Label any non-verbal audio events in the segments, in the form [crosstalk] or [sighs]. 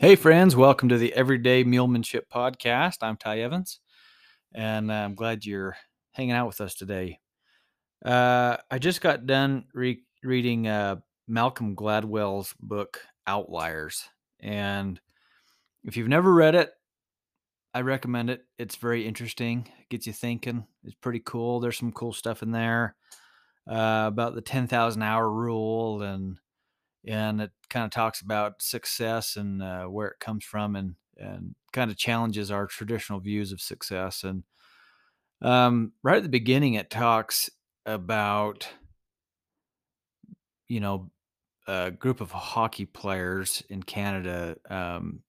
Hey, friends, welcome to the Everyday Mulemanship Podcast. I'm Ty Evans, and I'm glad you're hanging out with us today. Uh, I just got done re- reading uh, Malcolm Gladwell's book, Outliers. And if you've never read it, I recommend it. It's very interesting, it gets you thinking. It's pretty cool. There's some cool stuff in there uh, about the 10,000 hour rule and and it kind of talks about success and uh, where it comes from and and kind of challenges our traditional views of success and um, right at the beginning it talks about you know a group of hockey players in canada um,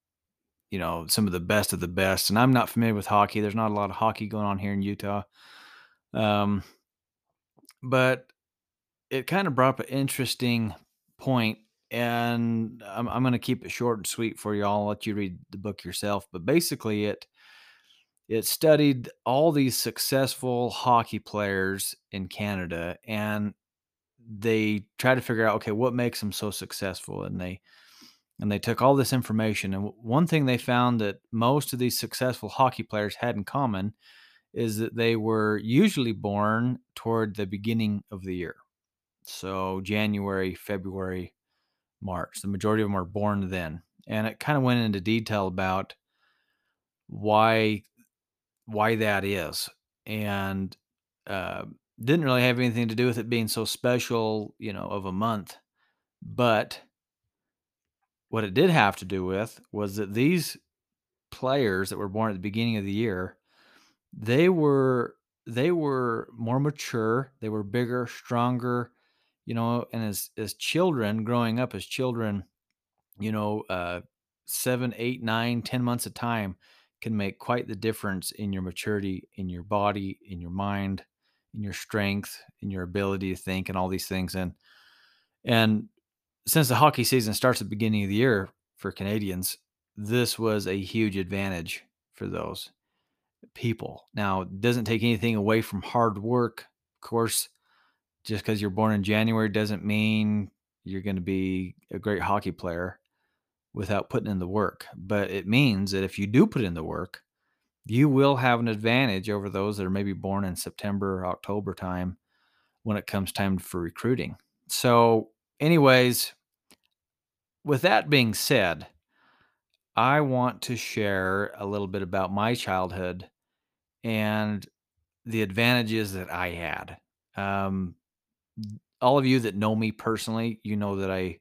you know some of the best of the best and i'm not familiar with hockey there's not a lot of hockey going on here in utah um, but it kind of brought up an interesting point and I'm, I'm going to keep it short and sweet for you. All I'll let you read the book yourself. But basically, it it studied all these successful hockey players in Canada, and they tried to figure out, okay, what makes them so successful, and they and they took all this information. And one thing they found that most of these successful hockey players had in common is that they were usually born toward the beginning of the year. So January, February, March. The majority of them are born then. And it kind of went into detail about why why that is. And uh, didn't really have anything to do with it being so special, you know, of a month. But what it did have to do with was that these players that were born at the beginning of the year, they were they were more mature, they were bigger, stronger, you know, and as as children growing up as children, you know, uh, seven, eight, nine, ten months of time can make quite the difference in your maturity, in your body, in your mind, in your strength, in your ability to think, and all these things. And and since the hockey season starts at the beginning of the year for Canadians, this was a huge advantage for those people. Now, it doesn't take anything away from hard work. Of course, just because you're born in January doesn't mean you're going to be a great hockey player without putting in the work. But it means that if you do put in the work, you will have an advantage over those that are maybe born in September or October time when it comes time for recruiting. So, anyways, with that being said, I want to share a little bit about my childhood and the advantages that I had. Um, all of you that know me personally, you know that I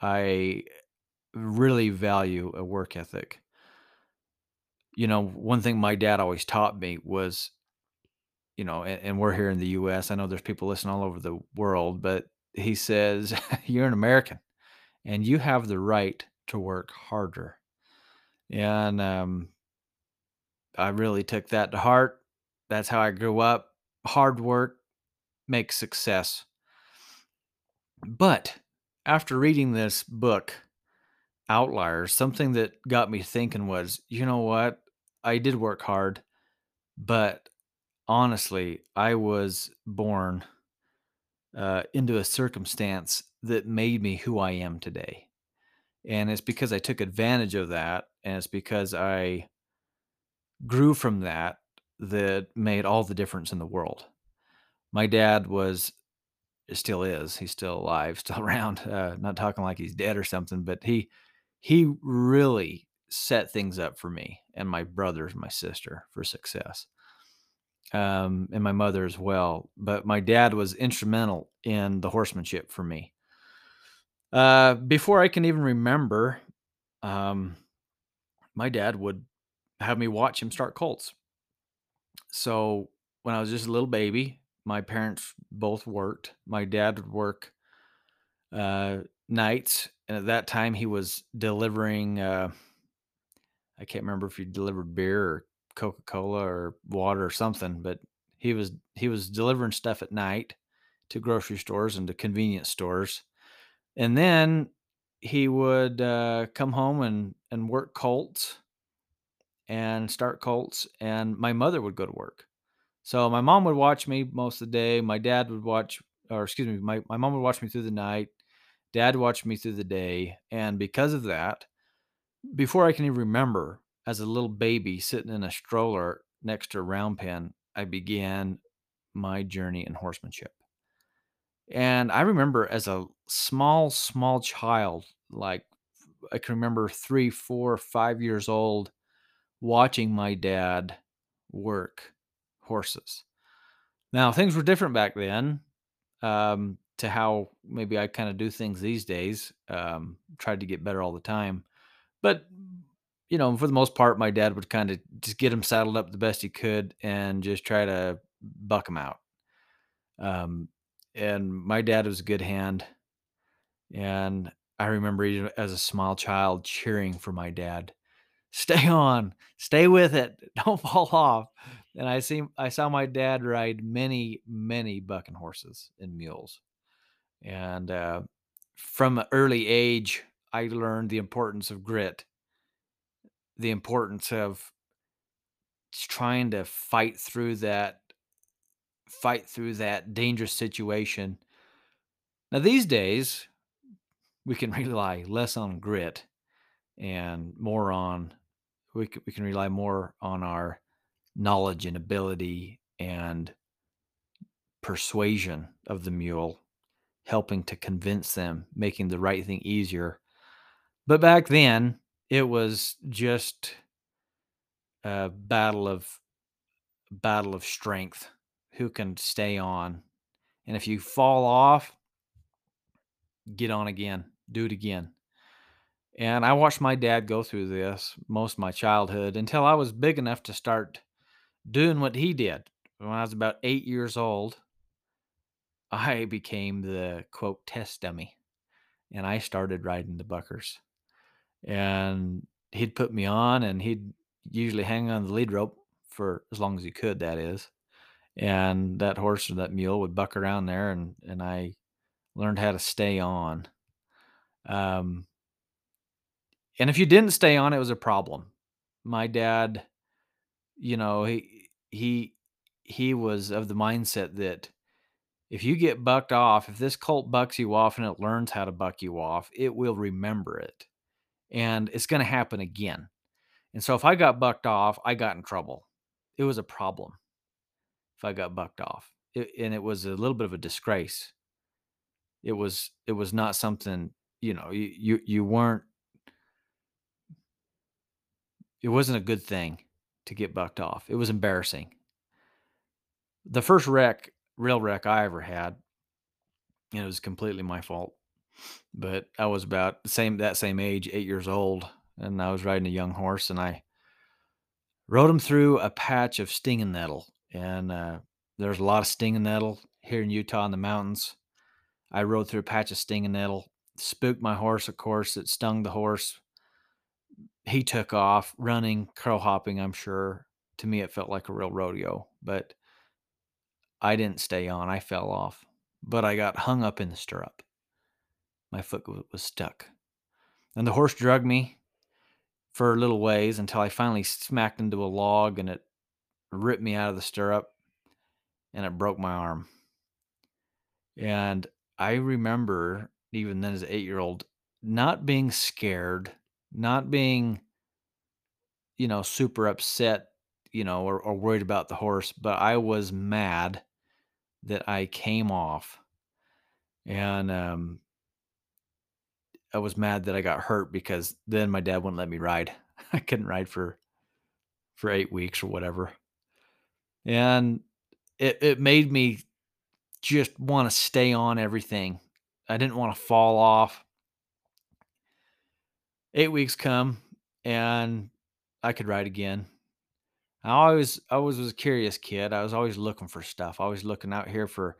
I really value a work ethic. You know, one thing my dad always taught me was, you know, and, and we're here in the US. I know there's people listening all over the world, but he says, [laughs] You're an American and you have the right to work harder. And um, I really took that to heart. That's how I grew up. Hard work makes success. But after reading this book, Outliers, something that got me thinking was, you know what? I did work hard, but honestly, I was born uh, into a circumstance that made me who I am today. And it's because I took advantage of that. And it's because I grew from that that made all the difference in the world. My dad was, still is, he's still alive, [laughs] still around, uh, not talking like he's dead or something, but he, he really set things up for me and my brothers, my sister for success. Um, and my mother as well. But my dad was instrumental in the horsemanship for me. Uh, before I can even remember, um, my dad would have me watch him start colts. So when I was just a little baby, my parents both worked. My dad would work uh, nights, and at that time he was delivering. Uh, I can't remember if he delivered beer or Coca Cola or water or something, but he was he was delivering stuff at night to grocery stores and to convenience stores, and then he would uh, come home and and work colts and start colts, and my mother would go to work. So my mom would watch me most of the day. My dad would watch, or excuse me, my, my mom would watch me through the night. Dad watched me through the day. And because of that, Before I can even remember, as a little baby sitting in a stroller next to a round pen, I began my journey in horsemanship. And I remember as a small, small child, like I can remember three, four, five years old, watching my dad work horses. Now, things were different back then um, to how maybe I kind of do things these days. Um, tried to get better all the time. But, you know, for the most part, my dad would kind of just get him saddled up the best he could and just try to buck him out. Um, and my dad was a good hand. And I remember even as a small child cheering for my dad. Stay on, stay with it, [laughs] don't fall off. And I see I saw my dad ride many, many bucking horses and mules. And uh, from an early age, I learned the importance of grit, the importance of trying to fight through that fight through that dangerous situation. Now these days, we can [laughs] rely less on grit and more on we can, we can rely more on our knowledge and ability and persuasion of the mule helping to convince them making the right thing easier. But back then it was just a battle of battle of strength who can stay on. And if you fall off get on again do it again. And I watched my dad go through this most of my childhood until I was big enough to start doing what he did. When I was about eight years old, I became the quote test dummy and I started riding the buckers. And he'd put me on and he'd usually hang on the lead rope for as long as he could, that is. And that horse or that mule would buck around there and, and I learned how to stay on. Um, and if you didn't stay on, it was a problem. My dad, you know, he he he was of the mindset that if you get bucked off, if this colt bucks you off and it learns how to buck you off, it will remember it. And it's going to happen again. And so if I got bucked off, I got in trouble. It was a problem if I got bucked off. It, and it was a little bit of a disgrace. It was it was not something, you know, you you, you weren't it wasn't a good thing to get bucked off. It was embarrassing. The first wreck, real wreck I ever had, and it was completely my fault. But I was about the same that same age, eight years old, and I was riding a young horse, and I rode him through a patch of stinging nettle, and uh, there's a lot of stinging nettle here in Utah in the mountains. I rode through a patch of stinging nettle, spooked my horse. Of course, it stung the horse he took off running, crow hopping, I'm sure. To me, it felt like a real rodeo, but I didn't stay on. I fell off, but I got hung up in the stirrup. My foot was stuck. And the horse dragged me for a little ways until I finally smacked into a log and it ripped me out of the stirrup and it broke my arm. And I remember, even then as an eight year old, not being scared not being, you know, super upset, you know, or, or worried about the horse, but I was mad that I came off. And um, I was mad that I got hurt because then my dad wouldn't let me ride. [laughs] I couldn't ride for for eight weeks or whatever. And it, it made me just want to stay on everything. I didn't want to fall off eight weeks come and I could ride again. I always, I always was a curious kid. I was always looking for stuff. Always looking out here for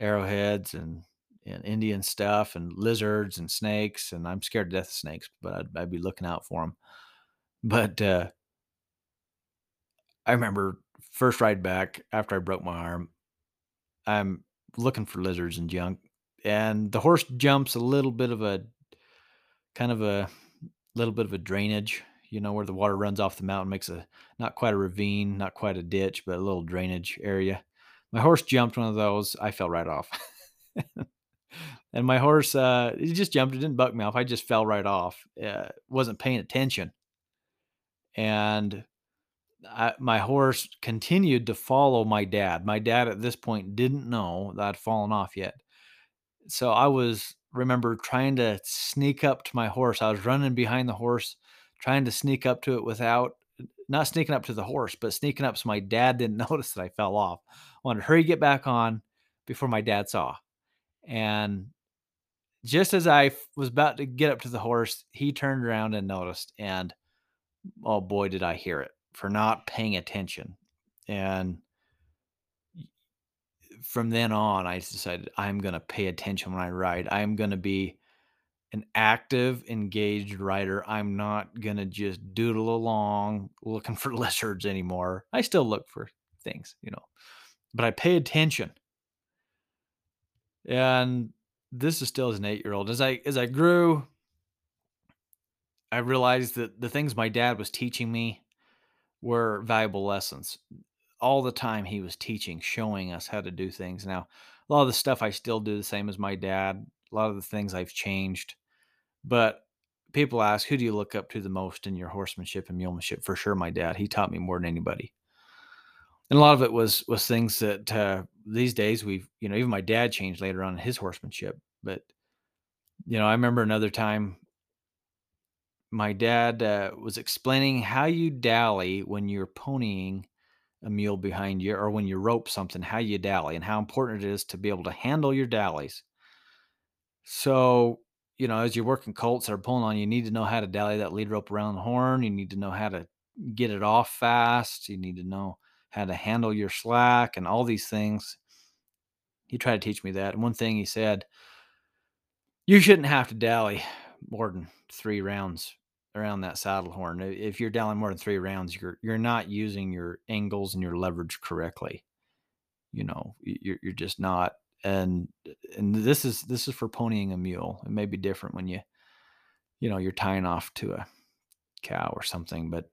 arrowheads and, and Indian stuff and lizards and snakes. And I'm scared to death of snakes, but I'd, I'd be looking out for them. But uh, I remember first ride back after I broke my arm. I'm looking for lizards and junk, and the horse jumps a little bit of a kind of a little bit of a drainage, you know, where the water runs off the mountain, makes a not quite a ravine, not quite a ditch, but a little drainage area. My horse jumped one of those. I fell right off. [laughs] and my horse, uh, he just jumped. It didn't buck me off. I just fell right off. Uh, wasn't paying attention, and I, my horse continued to follow my dad. My dad at this point didn't know that I'd fallen off yet. So I was remember trying to sneak up to my horse. I was running behind the horse, trying to sneak up to it without not sneaking up to the horse, but sneaking up so my dad didn't [laughs] notice that I fell off. I wanted to hurry get back on before my dad saw. And just as I was about to get up to the horse, he turned around and noticed. And oh boy, did I hear it for not paying attention. And from then on, I decided I'm going to pay attention when I ride. I'm going to be an active, engaged rider. I'm not going to just doodle along looking [laughs] for lizards anymore. I still look for things, you know, but I pay attention. And this is still as an eight year old. As I as I grew, I realized that the things my dad was teaching me were valuable lessons. All the time he was teaching, showing us how to do things. Now, a lot of the stuff I still do the same as my dad. A lot of the things I've changed. But people ask, who do you look up to the most in your horsemanship and mulemanship? For sure, my dad. He taught me more than anybody. And a lot of it was was things that uh, these days we've, you know, even my dad changed later on in his horsemanship. But you know, I remember another time my dad uh, was explaining how you dally when you're ponying a mule behind you or when you rope something, how you dally and how important it is to be able to handle your dallies. So, you know, as you're working colts that are pulling on, you need to know how to dally that lead rope around the horn. You need to know how to get it off fast. You need to know how to handle your slack and all these things. He tried to teach me that. And one thing he said, you shouldn't have to dally more than three rounds around that saddle horn. If you're dallying more than three rounds, you're you're not using your angles and your leverage correctly. You know, you're you're just not. And and this is this is for ponying a mule. It may be different when you, you know, you're tying off to a cow or something, but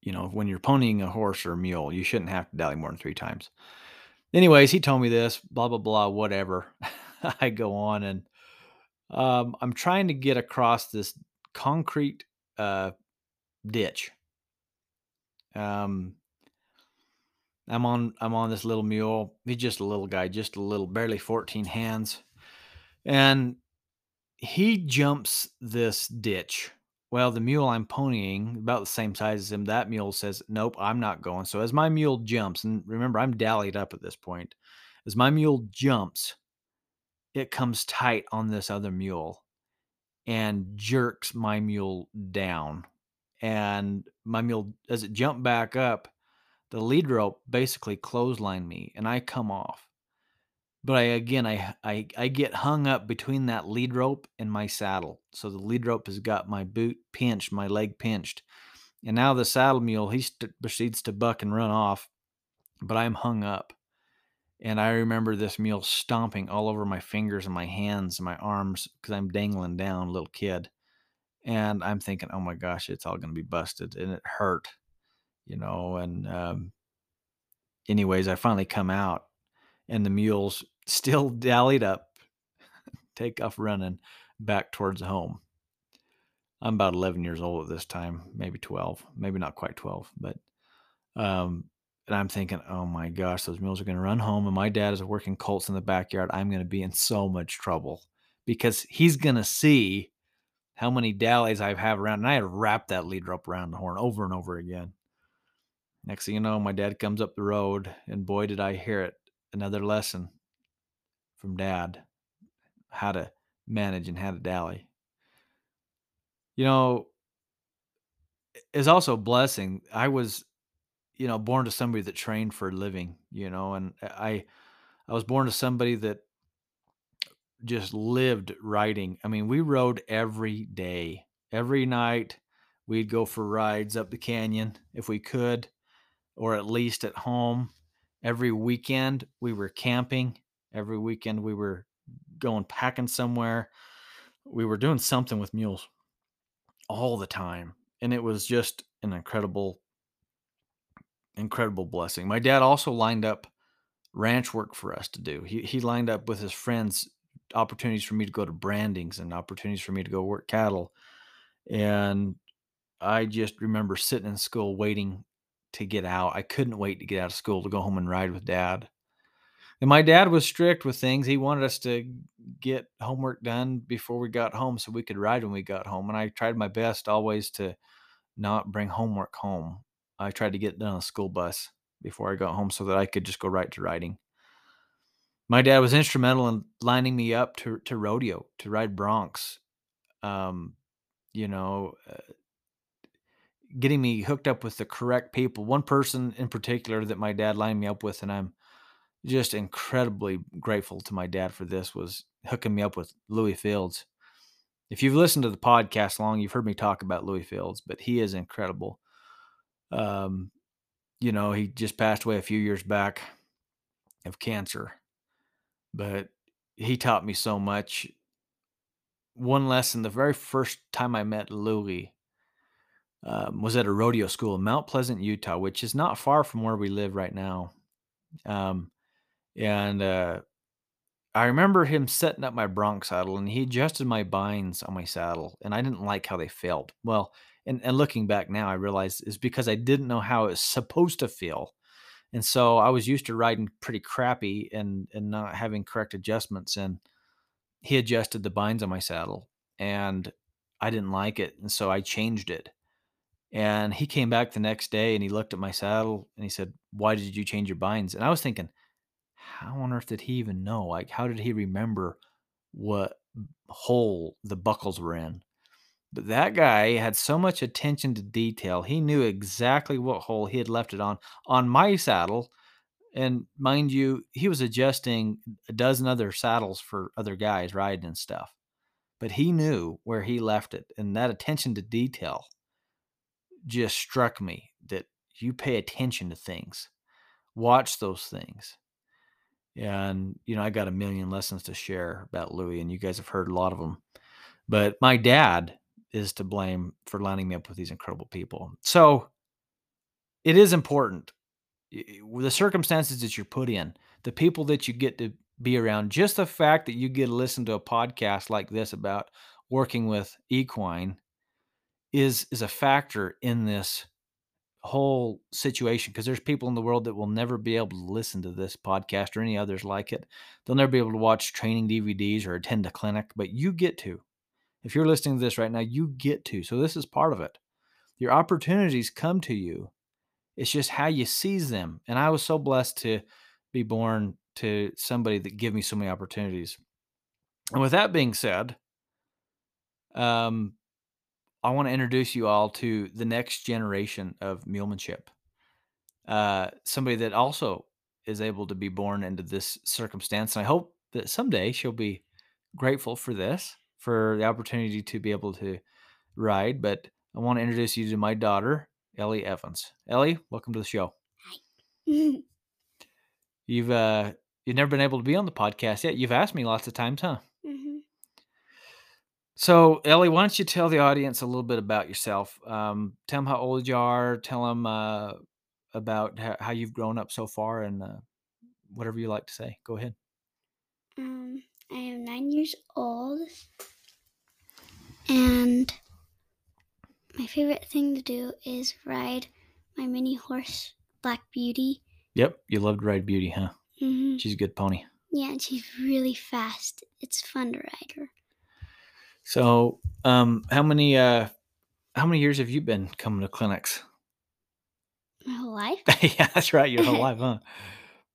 you know, when you're ponying a horse or a mule, you shouldn't have to dally more than three times. Anyways, he told me this, blah blah blah, whatever. [laughs] I go on and um, I'm trying to get across this concrete uh, ditch. Um, I'm on I'm on this little mule. He's just a little guy, just a little, barely 14 hands, and he jumps this ditch. Well, the mule I'm ponying, about the same size as him, that mule says, "Nope, I'm not going." So as my mule jumps, and remember, I'm dallied up at this point. As my mule jumps, it comes tight on this other mule and jerks my mule down. And my mule, as it jumped back up, the lead rope basically clotheslined me and I come off. But I again I, I I get hung up between that lead rope and my saddle. So the lead rope has got my boot pinched, my leg pinched. And now the saddle mule he st- proceeds to buck and run off, but I'm hung up. And I remember this mule stomping all over my fingers and my hands and my arms because I'm dangling down, little kid. And I'm thinking, oh my gosh, it's all going to be busted. And it hurt, you know. And, um, anyways, I finally come out and the mule's [laughs] still dallied up, take off running back towards home. I'm about 11 years old at this time, maybe 12, maybe not quite 12, but um, and I'm thinking, oh my gosh, those mules are going to run home, and my dad is working colts in the backyard. I'm going to be in so much trouble because he's going to see how many dallies I have around. And I had wrapped that lead rope around the horn over and over again. Next thing you know, my dad comes up the road, and boy, did I hear it. Another lesson from dad how to manage and how to dally. You know, it's also a blessing. I was you know, born to somebody that trained for a living, you know, and I I was born to somebody that just lived riding. I mean, we rode every day. Every night we'd go for rides up the canyon if we could or at least at home. Every weekend we were camping. Every weekend we were going packing somewhere. We were doing something with mules all the time. And it was just an incredible incredible blessing. My dad also lined up ranch work for us to do. He he lined up with his friends opportunities for me to go to brandings and opportunities for me to go work cattle. And I just remember sitting in school waiting to get out. I couldn't wait to get out of school to go home and ride with dad. And my dad was strict with things. He wanted us to get homework done before we got home so we could ride when we got home. And I tried my best always to not bring homework home. I tried to get on a school bus before I got home so that I could just go right to riding. My dad was instrumental in lining me up to, to rodeo, to ride broncs. Um, you know, uh, getting me hooked up with the correct people. One person in particular that my dad lined me up with, and I'm just incredibly grateful to my dad for this, was hooking me up with Louis Fields. If you've listened to the podcast long, you've heard me talk about Louis Fields, but he is incredible. Um, you know, he just passed away a few years back of cancer, but he taught me so much. One lesson, the very first time I met Louie um, was at a rodeo school in Mount Pleasant, Utah, which is not far from where we live right now. Um, and uh, I remember him setting up my bronc saddle, and he adjusted my binds on my saddle, and I didn't like how they felt. Well, and, and looking back now, I realize is because I didn't know how it's supposed to feel, and so I was used to riding pretty crappy and and not having correct adjustments, and he adjusted the binds on my saddle, and I didn't like it, and so I changed it and he came back the next day and he looked at my saddle and he said, Why did you change your binds? And I was thinking, How on earth did he even know? Like, how did he remember what hole the buckles were in? But that guy had so much attention to detail. He knew exactly what hole he had left it on on my saddle. And mind you, he was adjusting a dozen other saddles for other guys riding and stuff. But he knew where he left it. And that attention to detail just struck me that you pay attention to things, watch those things. And, you know, I got a million lessons to share about Louis, and you guys have heard a lot of them. But my dad is to blame for lining me up with these incredible people. So it is important. The circumstances that you're put in, the people that you get to be around, just the fact that you get to listen to a podcast like this about working with equine is is a factor in this whole situation because there's people in the world that will never be able to listen to this podcast or any others like it. They'll never be able to watch training DVDs or attend a clinic, but you get to. If you're listening to this right now, you get to. So this is part of it. Your opportunities come to you. It's just how you seize them. And I was so blessed to be born to somebody that give me so many opportunities. And with that being said, um, I want to introduce you all to the next generation of mulemanship. Uh, somebody that also is able to be born into this circumstance. And I hope that someday she'll be grateful for this, for the opportunity to be able to ride. But I want to introduce you to my daughter, Ellie Evans. Ellie, welcome to the show. Hi. [laughs] you've uh, you've never been able to be on the podcast yet. You've asked me lots of times, huh? So, Ellie, why don't you tell the audience a little bit about yourself? Um, tell them how old you are. Tell them uh, about how, how, you've grown up so far, and uh, whatever you like to say. Go ahead. Um, I am nine years old, and my favorite thing to do is ride my mini horse, Black Beauty. Yep, you loved to ride Beauty, huh? Mm-hmm. She's a good pony. Yeah, and she's really fast. It's fun to ride her. So, um, how many uh, how many years have you been coming to clinics? My whole [laughs] life. yeah, that's right. Your whole life, [laughs] huh?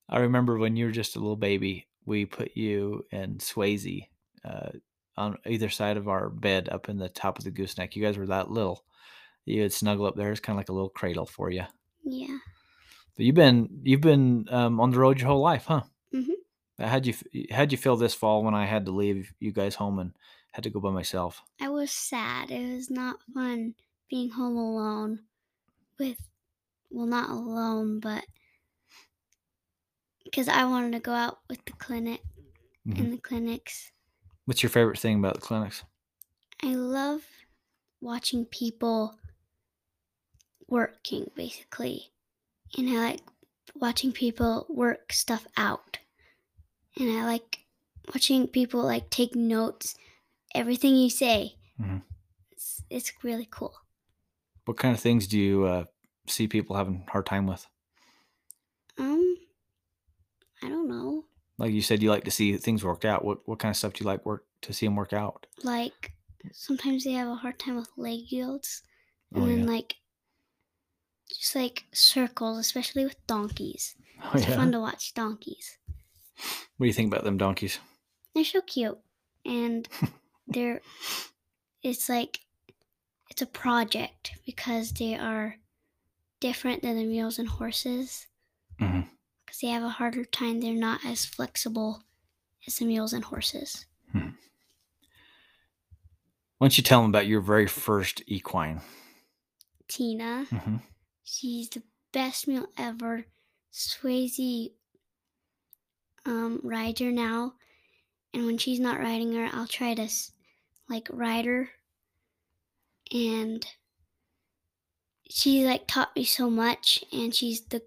I remember when you were just a little baby, we put you and Swayze uh, on either side of our bed up in the top of the gooseneck. You guys were that little. You would snuggle up there. It's kind of like a little cradle for you. Yeah. But you've been you've been um, on the road your whole life, huh? Mm-hmm. How'd you how'd you feel this fall when I had to leave you guys home and had to go by myself. I was sad. It was not fun being home alone with, well, not alone, but because I wanted to go out with the clinic mm-hmm. in the clinics. What's your favorite thing about the clinics? I love watching people working basically. And I like watching people work stuff out. And I like watching people like take notes, everything you say. Mhm. It's, it's really cool. What kind of things do you uh, see people having a hard time with? Um, I don't know. Like you said, you like to see things worked out. What what kind of stuff do you like work to see them work out? Like sometimes they have a hard time with leg yields, and Oh then yeah, like just like circles, especially with donkeys. [laughs] oh It's yeah. fun to watch donkeys. What do you think about them donkeys? They're so cute, and [laughs] they're it's like it's a project because they are different than the mules and horses hmm because they have a harder time. They're not as flexible as the mules and horses. Why don't you tell them about your very first equine? Tina, Mm-hmm. she's the best mule ever. Swayze um, rides her now, and when she's not riding her, I'll try to like ride her, and she like taught me so much, and she's the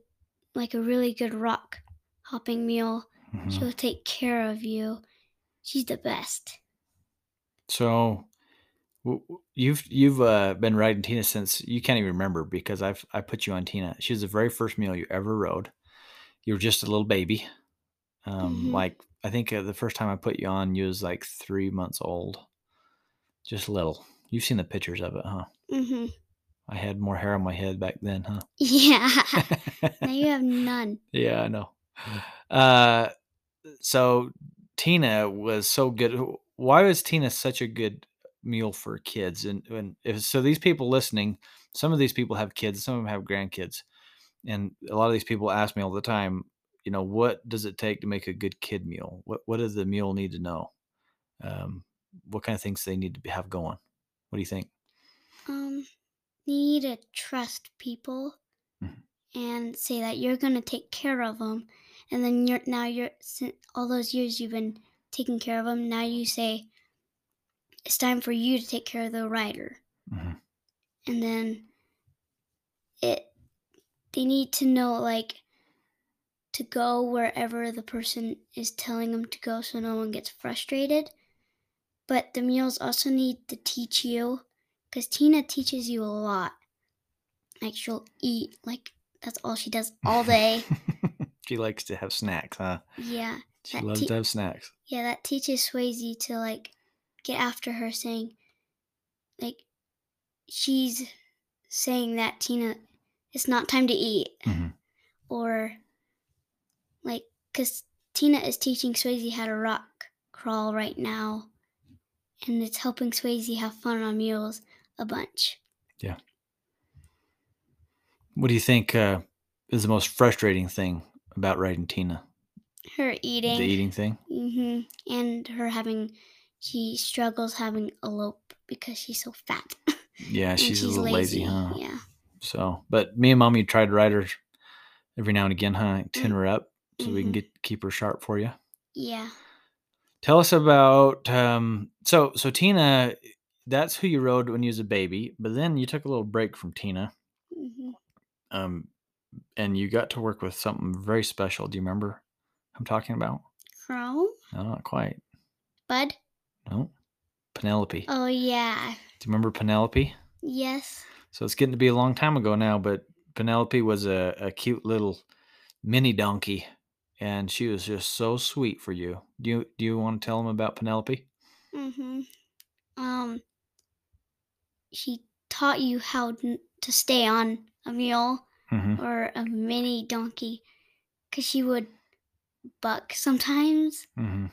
like a really good rock hopping mule. hmm She'll take care of you. She's the best. So you've you've uh, been riding Tina since you can't even remember because I've I put you on Tina. She was the very first mule you ever rode. You were just a little baby. Um, Mhm. Like I think uh, the first time I put you on, you was like three months old, just little. You've seen the pictures of it, huh? hmm I had more hair on my head back then, huh? [laughs] Yeah. [laughs] now you have none. yeah, I know. Uh, so Tina was so good. Why was Tina such a good mule for kids? And and if so, these people listening, some of these people have kids, some of them have grandkids, and a lot of these people ask me all the time. You know, what does it take to make a good kid mule? What what does the mule need to know? Um, what kind of things they need to have going? What do you think? Um, you need to trust people Mhm. and say that you're gonna take care of them, and then you're now you're all those years you've been taking care of them. Now you say it's time for you to take care of the rider, Mhm. and then it they need to know like to go wherever the person is telling them to go, so no one gets frustrated. But the mules also need to teach you because Tina teaches you a lot. Like she'll eat, like that's all she does all day. [laughs] she likes to have snacks, huh? yeah, She loves te- to have snacks. yeah, that teaches Swayze to like get after her, saying, like, she's saying that Tina, it's not time to eat, Mhm. or like, because Tina is teaching Swayze how to rock crawl right now, and it's helping Swayze have fun on mules a bunch. Yeah. What do you think uh, is the most frustrating thing about riding Tina? Her eating. The eating thing? Mm-hmm. And her having, she struggles having a lope because she's so fat. [laughs] Yeah, and she's, a little lazy, huh? Yeah. So, but me and mommy tried to ride her every now and again, huh? Tin her up so we can Mhm. get keep her sharp for you. Yeah. Tell us about um. So, so Tina, that's who you rode when you was a baby, but then you took a little break from Tina, hmm um, and you got to work with something very special. Do you remember? I'm talking about? Chrome? No, not quite. Bud? No, Penelope. Oh, yeah. Do you remember Penelope? Yes. So it's getting to be a long time ago now, but Penelope was a, a cute little mini donkey, and she was just so sweet for you. Do you do you want to tell them about Penelope? hmm Um, she taught you how to stay on a mule hmm or a mini donkey because she would buck sometimes. hmm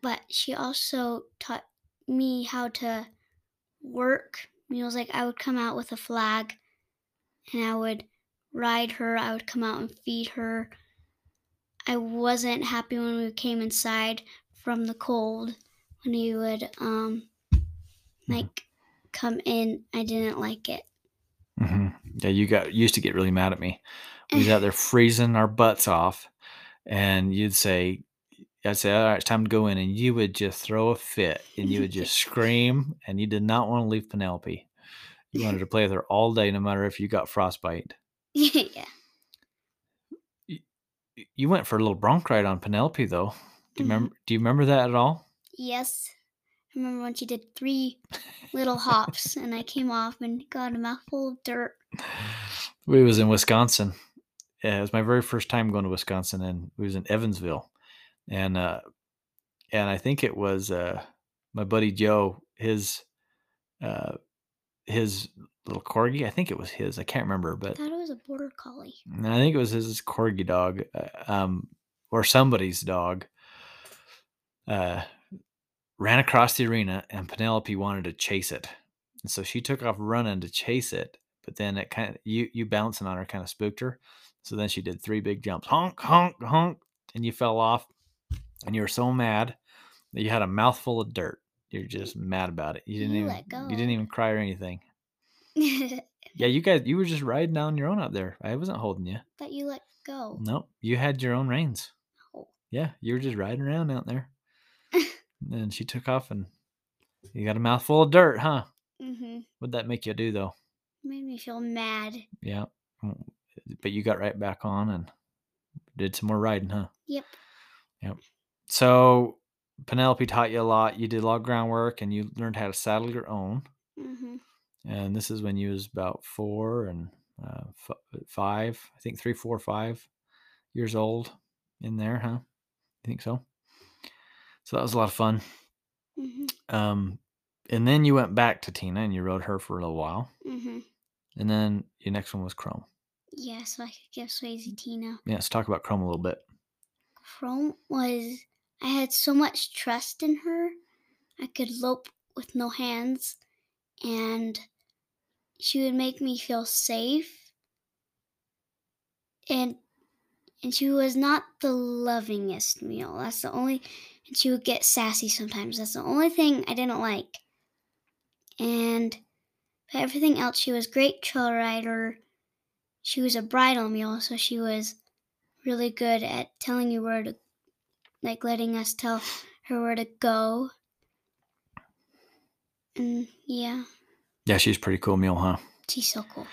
But she also taught me how to work mules. Like I would come out with a flag and I would ride her. I would come out and feed her. I wasn't happy when we came inside from the cold when we would um like come in. I didn't like it. hmm Yeah, you got used to get really mad at me. We was out there [sighs] freezing our butts off, and you'd say, "I'd say, all right, it's time to go in," and you would just throw a fit, and you would just [laughs] scream, and you did not want to leave Penelope. You wanted to play with her all day, no matter if you got frostbite. [laughs] yeah. you went for a little bronc ride on Penelope though. Do you Mhm. remember? Do you remember that at all? Yes. I remember when she did three little hops and I came off and got a mouthful of dirt. [sighs] We was in Wisconsin. Yeah, it was my very first time going to Wisconsin, and we was in Evansville, and uh, and I think it was uh, my buddy Joe, his uh, his little corgi. I think it was his. I can't remember, but I thought it was a border collie. and I think it was his corgi dog, uh, um, or somebody's dog. Uh, ran across the arena, and Penelope wanted to chase it, and so she took off running to chase it. But then it kind of you you bouncing on her kind of spooked her. So then she did three big jumps, honk, honk, honk, and you fell off, and you were so mad that you had a mouthful of dirt. You're just mad about it. You didn't You even you didn't even cry or anything. [laughs] Yeah, you guys you were just riding down your own out there. I wasn't holding you. Thought you let go. Nope, you had your own reins. Oh. Yeah, you were just riding around out there. And she took off, and you got a mouthful of dirt, huh? Mm-hmm. What'd that make you do though? Made me feel mad. Yeah, but you got right back on and did some more riding, huh? Yep. Yep. So Penelope taught you a lot. You did a lot of groundwork, and you learned how to saddle your own. Mm-hmm. And this is when you was about four and uh, f- five, I think three, four, five years old in there, huh? You think so? So that was a lot of fun. Mm-hmm. Um, and then you went back to Tina and you rode her for a little while. Mm-hmm. And then your next one was Chrome. Yeah, so I could give Swayze Tina. Yeah, let's talk about Chrome a little bit. Chrome was I had so much trust in her. I could lope with no hands and she would make me feel safe. And and she was not the lovingest meal. That's the only and she would get sassy sometimes. That's the only thing I didn't like. And but everything else she was great trail rider. She was a bridle mule, so she was really good at telling you where to like letting us tell her where to go. And yeah, Yeah, she's a pretty cool mule, huh? she's so cool.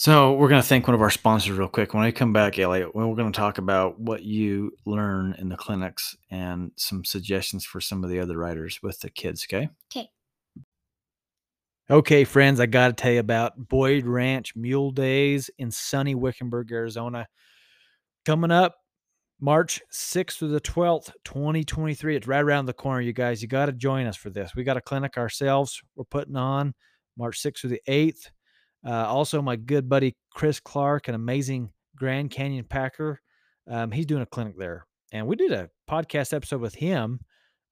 So we're going to thank one of our sponsors real quick. When I come back, Elliot, we're going to talk about what you learn in the clinics and some suggestions for some of the other writers with the kids. Okay. Okay. Okay, friends, I got to tell you about Boyd Ranch Mule Days in sunny Wickenburg, Arizona. Coming up March 6th through the 12th, 2023. It's right around the corner, you guys. You got to join us for this. We got a clinic ourselves we're putting on March 6th through the 8th. Uh, also, my good buddy Chris Clark, an amazing Grand Canyon packer, um, he's doing a clinic there. And we did a podcast episode with him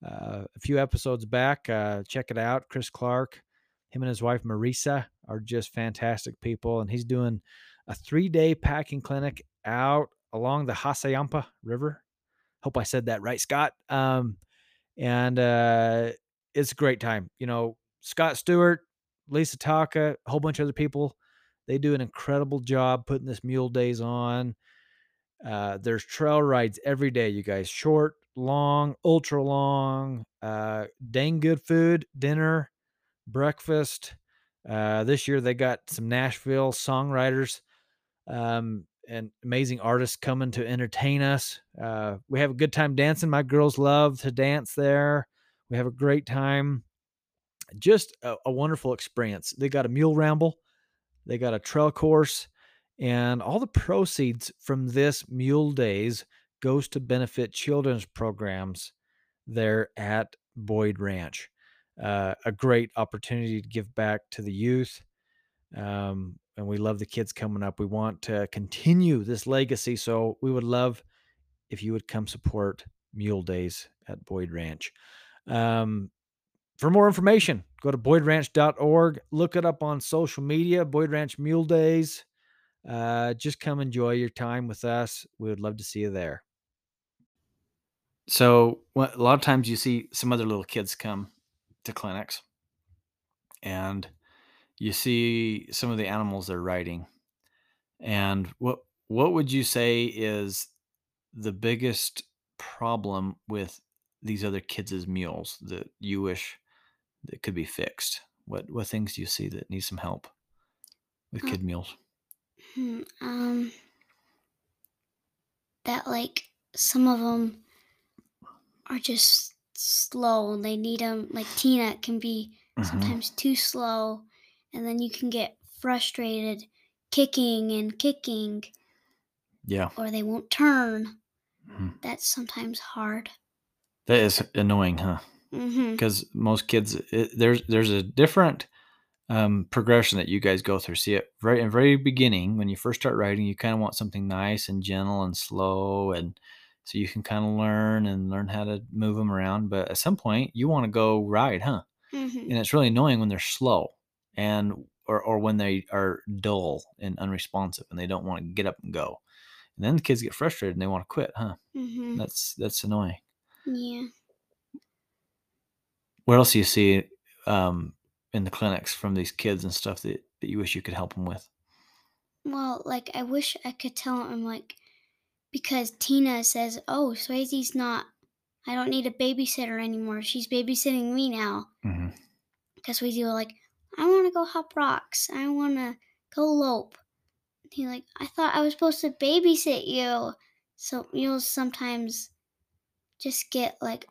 uh, a few episodes back. Uh, check it out. Chris Clark, him and his wife Marisa are just fantastic people. And he's doing a three day packing clinic out along the Hassayampa River. Hope I said that right, Scott. Um, and uh, it's a great time. You know, Scott Stewart, Lisa Taka, a whole bunch of other people. They do an incredible job putting this Mule Days on. Uh, there's trail rides every day, you guys. Short, long, ultra long, uh, dang good food, dinner, breakfast. Uh, this year they got some Nashville songwriters um, and amazing artists coming to entertain us. Uh, we have a good time dancing. My girls love to dance there. We have a great time. Just a, a wonderful experience. They got a mule ramble, they got a trail course, and all the proceeds from this Mule Days goes to benefit children's programs there at Boyd Ranch. Uh, a great opportunity to give back to the youth. Um, and we love the kids coming up. We want to continue this legacy. So we would love if you would come support Mule Days at Boyd Ranch. Um, for more information, go to boydranch.org. Look it up on social media, Boyd Ranch Mule Days. Uh, just come enjoy your time with us. We would love to see you there. So, a lot of times you see some other little kids come to clinics and you see some of the animals they're riding. And what what would you say is the biggest problem with these other kids' mules that you wish that could be fixed? What what things do you see that need some help with kid mules? Hmm, um, that like some of them are just slow and they need them like Tina can be Mhm. sometimes too slow and then you can get frustrated kicking and kicking Yeah. or they won't turn. Mhm. That's sometimes hard. That is annoying, huh? Mhm. Because most kids, it, there's there's a different um, progression that you guys go through. See, at very in very beginning, when you first start writing, you kind of want something nice and gentle and slow, and so you can kind of learn and learn how to move them around. But at some point, you want to go ride, huh? Mhm. And it's really annoying when they're slow and or or when they are dull and unresponsive and they don't want to get up and go. And then the kids get frustrated and they want to quit, huh? Mhm. That's that's annoying. Yeah. What else do you see um, in the clinics from these kids and stuff that, that you wish you could help them with? Well, like I wish I could tell him like because Tina says, "Oh, Swayze's not. I don't need a babysitter anymore. She's babysitting me now." Mm-hmm. Because Swayze will like, "I want to go hop rocks. I want to go lope." He like, "I thought I was supposed to babysit you." So you'll sometimes just get like,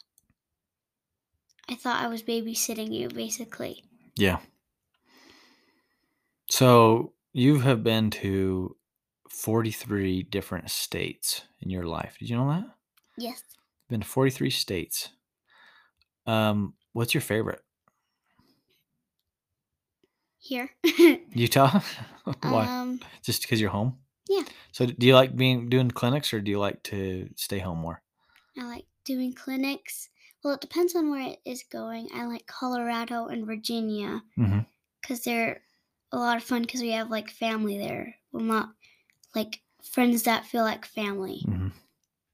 "I thought I was babysitting you," basically. Yeah. So you have been to 43 different states in your life. Did you know that? Yes. Been to 43 states. Um, what's your favorite? Here. [laughs] Utah? [laughs] Why? um. Just because you're home? Yeah. So do you like being doing clinics or do you like to stay home more? I like doing clinics. Well, it depends on where it is going. I like Colorado and Virginia Mm-hmm. because they're a lot of fun because we have like family there. Well, not like friends that feel like family. Mm-hmm.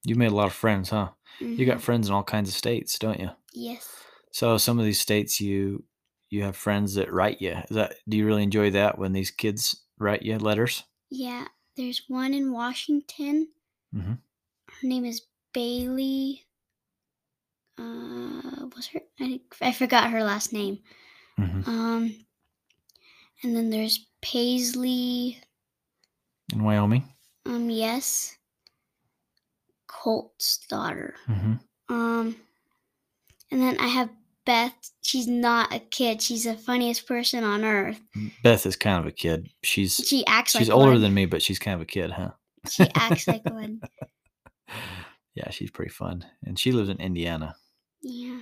You've made a lot of friends, huh? You got Mhm. friends in all kinds of states, don't you? yes. So some of these states you you have friends that write you. Is that do you really enjoy that when these kids write you letters? Yeah. There's one in Washington. Mhm. Her name is Bailey. Uh, was her? I, I forgot her last name. Mm-hmm. Um, and then there's Paisley. In Wyoming. Um, yes. Colt's daughter. Mm-hmm. Um, and then I have Beth. She's not a kid. She's the funniest person on earth. Beth is kind of a kid. She's She acts she's like older one. than me, but she's kind of a kid, huh? She acts like one. [laughs] yeah, she's pretty fun, and she lives in Indiana. Yeah.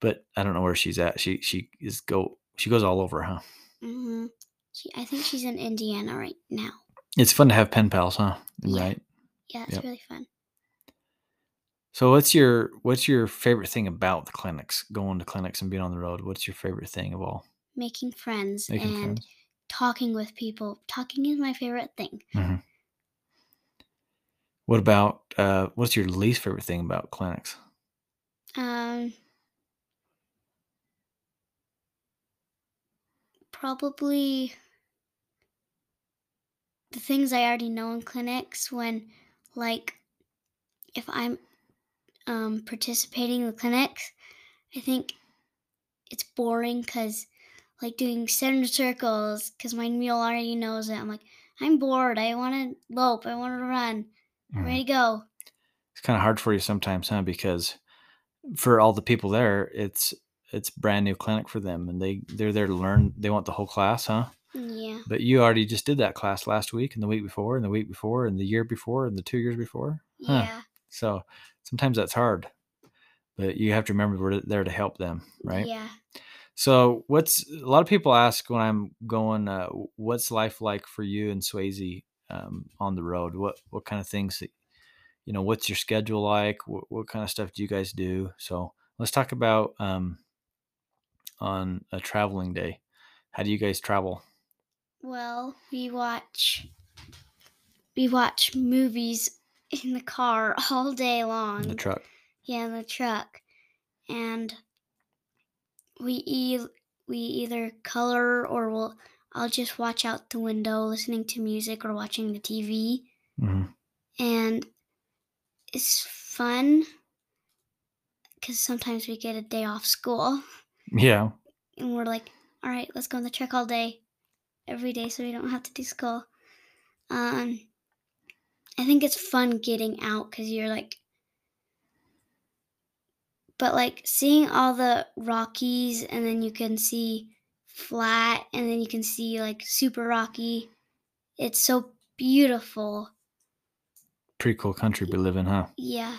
But I don't know where she's at. She she is go she goes all over, huh? hmm She, I think she's in Indiana right now. It's fun to have pen pals, huh? Yeah. Right. Yeah, it's Yep. really fun. So what's your what's your favorite thing about the clinics? Going to clinics and being on the road. What's your favorite thing of all? Making friends Making and friends. talking with people. Talking is my favorite thing. Mhm. What about uh, what's your least favorite thing about clinics? Um, probably the things I already know in clinics when, like, if I'm um, participating in the clinics, I think it's boring because, like, doing center circles, because my mule already knows it. I'm like, I'm bored. I want to lope. I want to run. I'm Mhm. ready to go. It's kind of hard for you sometimes, huh? Because for all the people there, it's it's brand new clinic for them, and they they're there to learn. They want the whole class, huh? Yeah. But you already just did that class last week, and the week before, and the week before, and the year before, and the two years before. Huh. Yeah. So sometimes that's hard, but you have to remember we're there to help them, right? Yeah. So, what's a lot of people ask when I'm going, uh, what's life like for you and Swayze um, on the road? What what kind of things that you know? What's your schedule like? What, what kind of stuff do you guys do? So, let's talk about um, on a traveling day. How do you guys travel? Well, we watch we watch movies [laughs] in the car all day long. In the truck. yeah, in the truck. And we e- we either color or we'll I'll just watch out the window listening to music or watching the TV hmm and it's fun cuz sometimes we get a day off school Yeah. and we're like, "All right, let's go on the truck all day every day so we don't have to do school." Um I think it's fun getting out because you're like, but like seeing all the Rockies and then you can see flat and then you can see like super rocky. It's so beautiful. Pretty cool country we live in, huh? Yeah.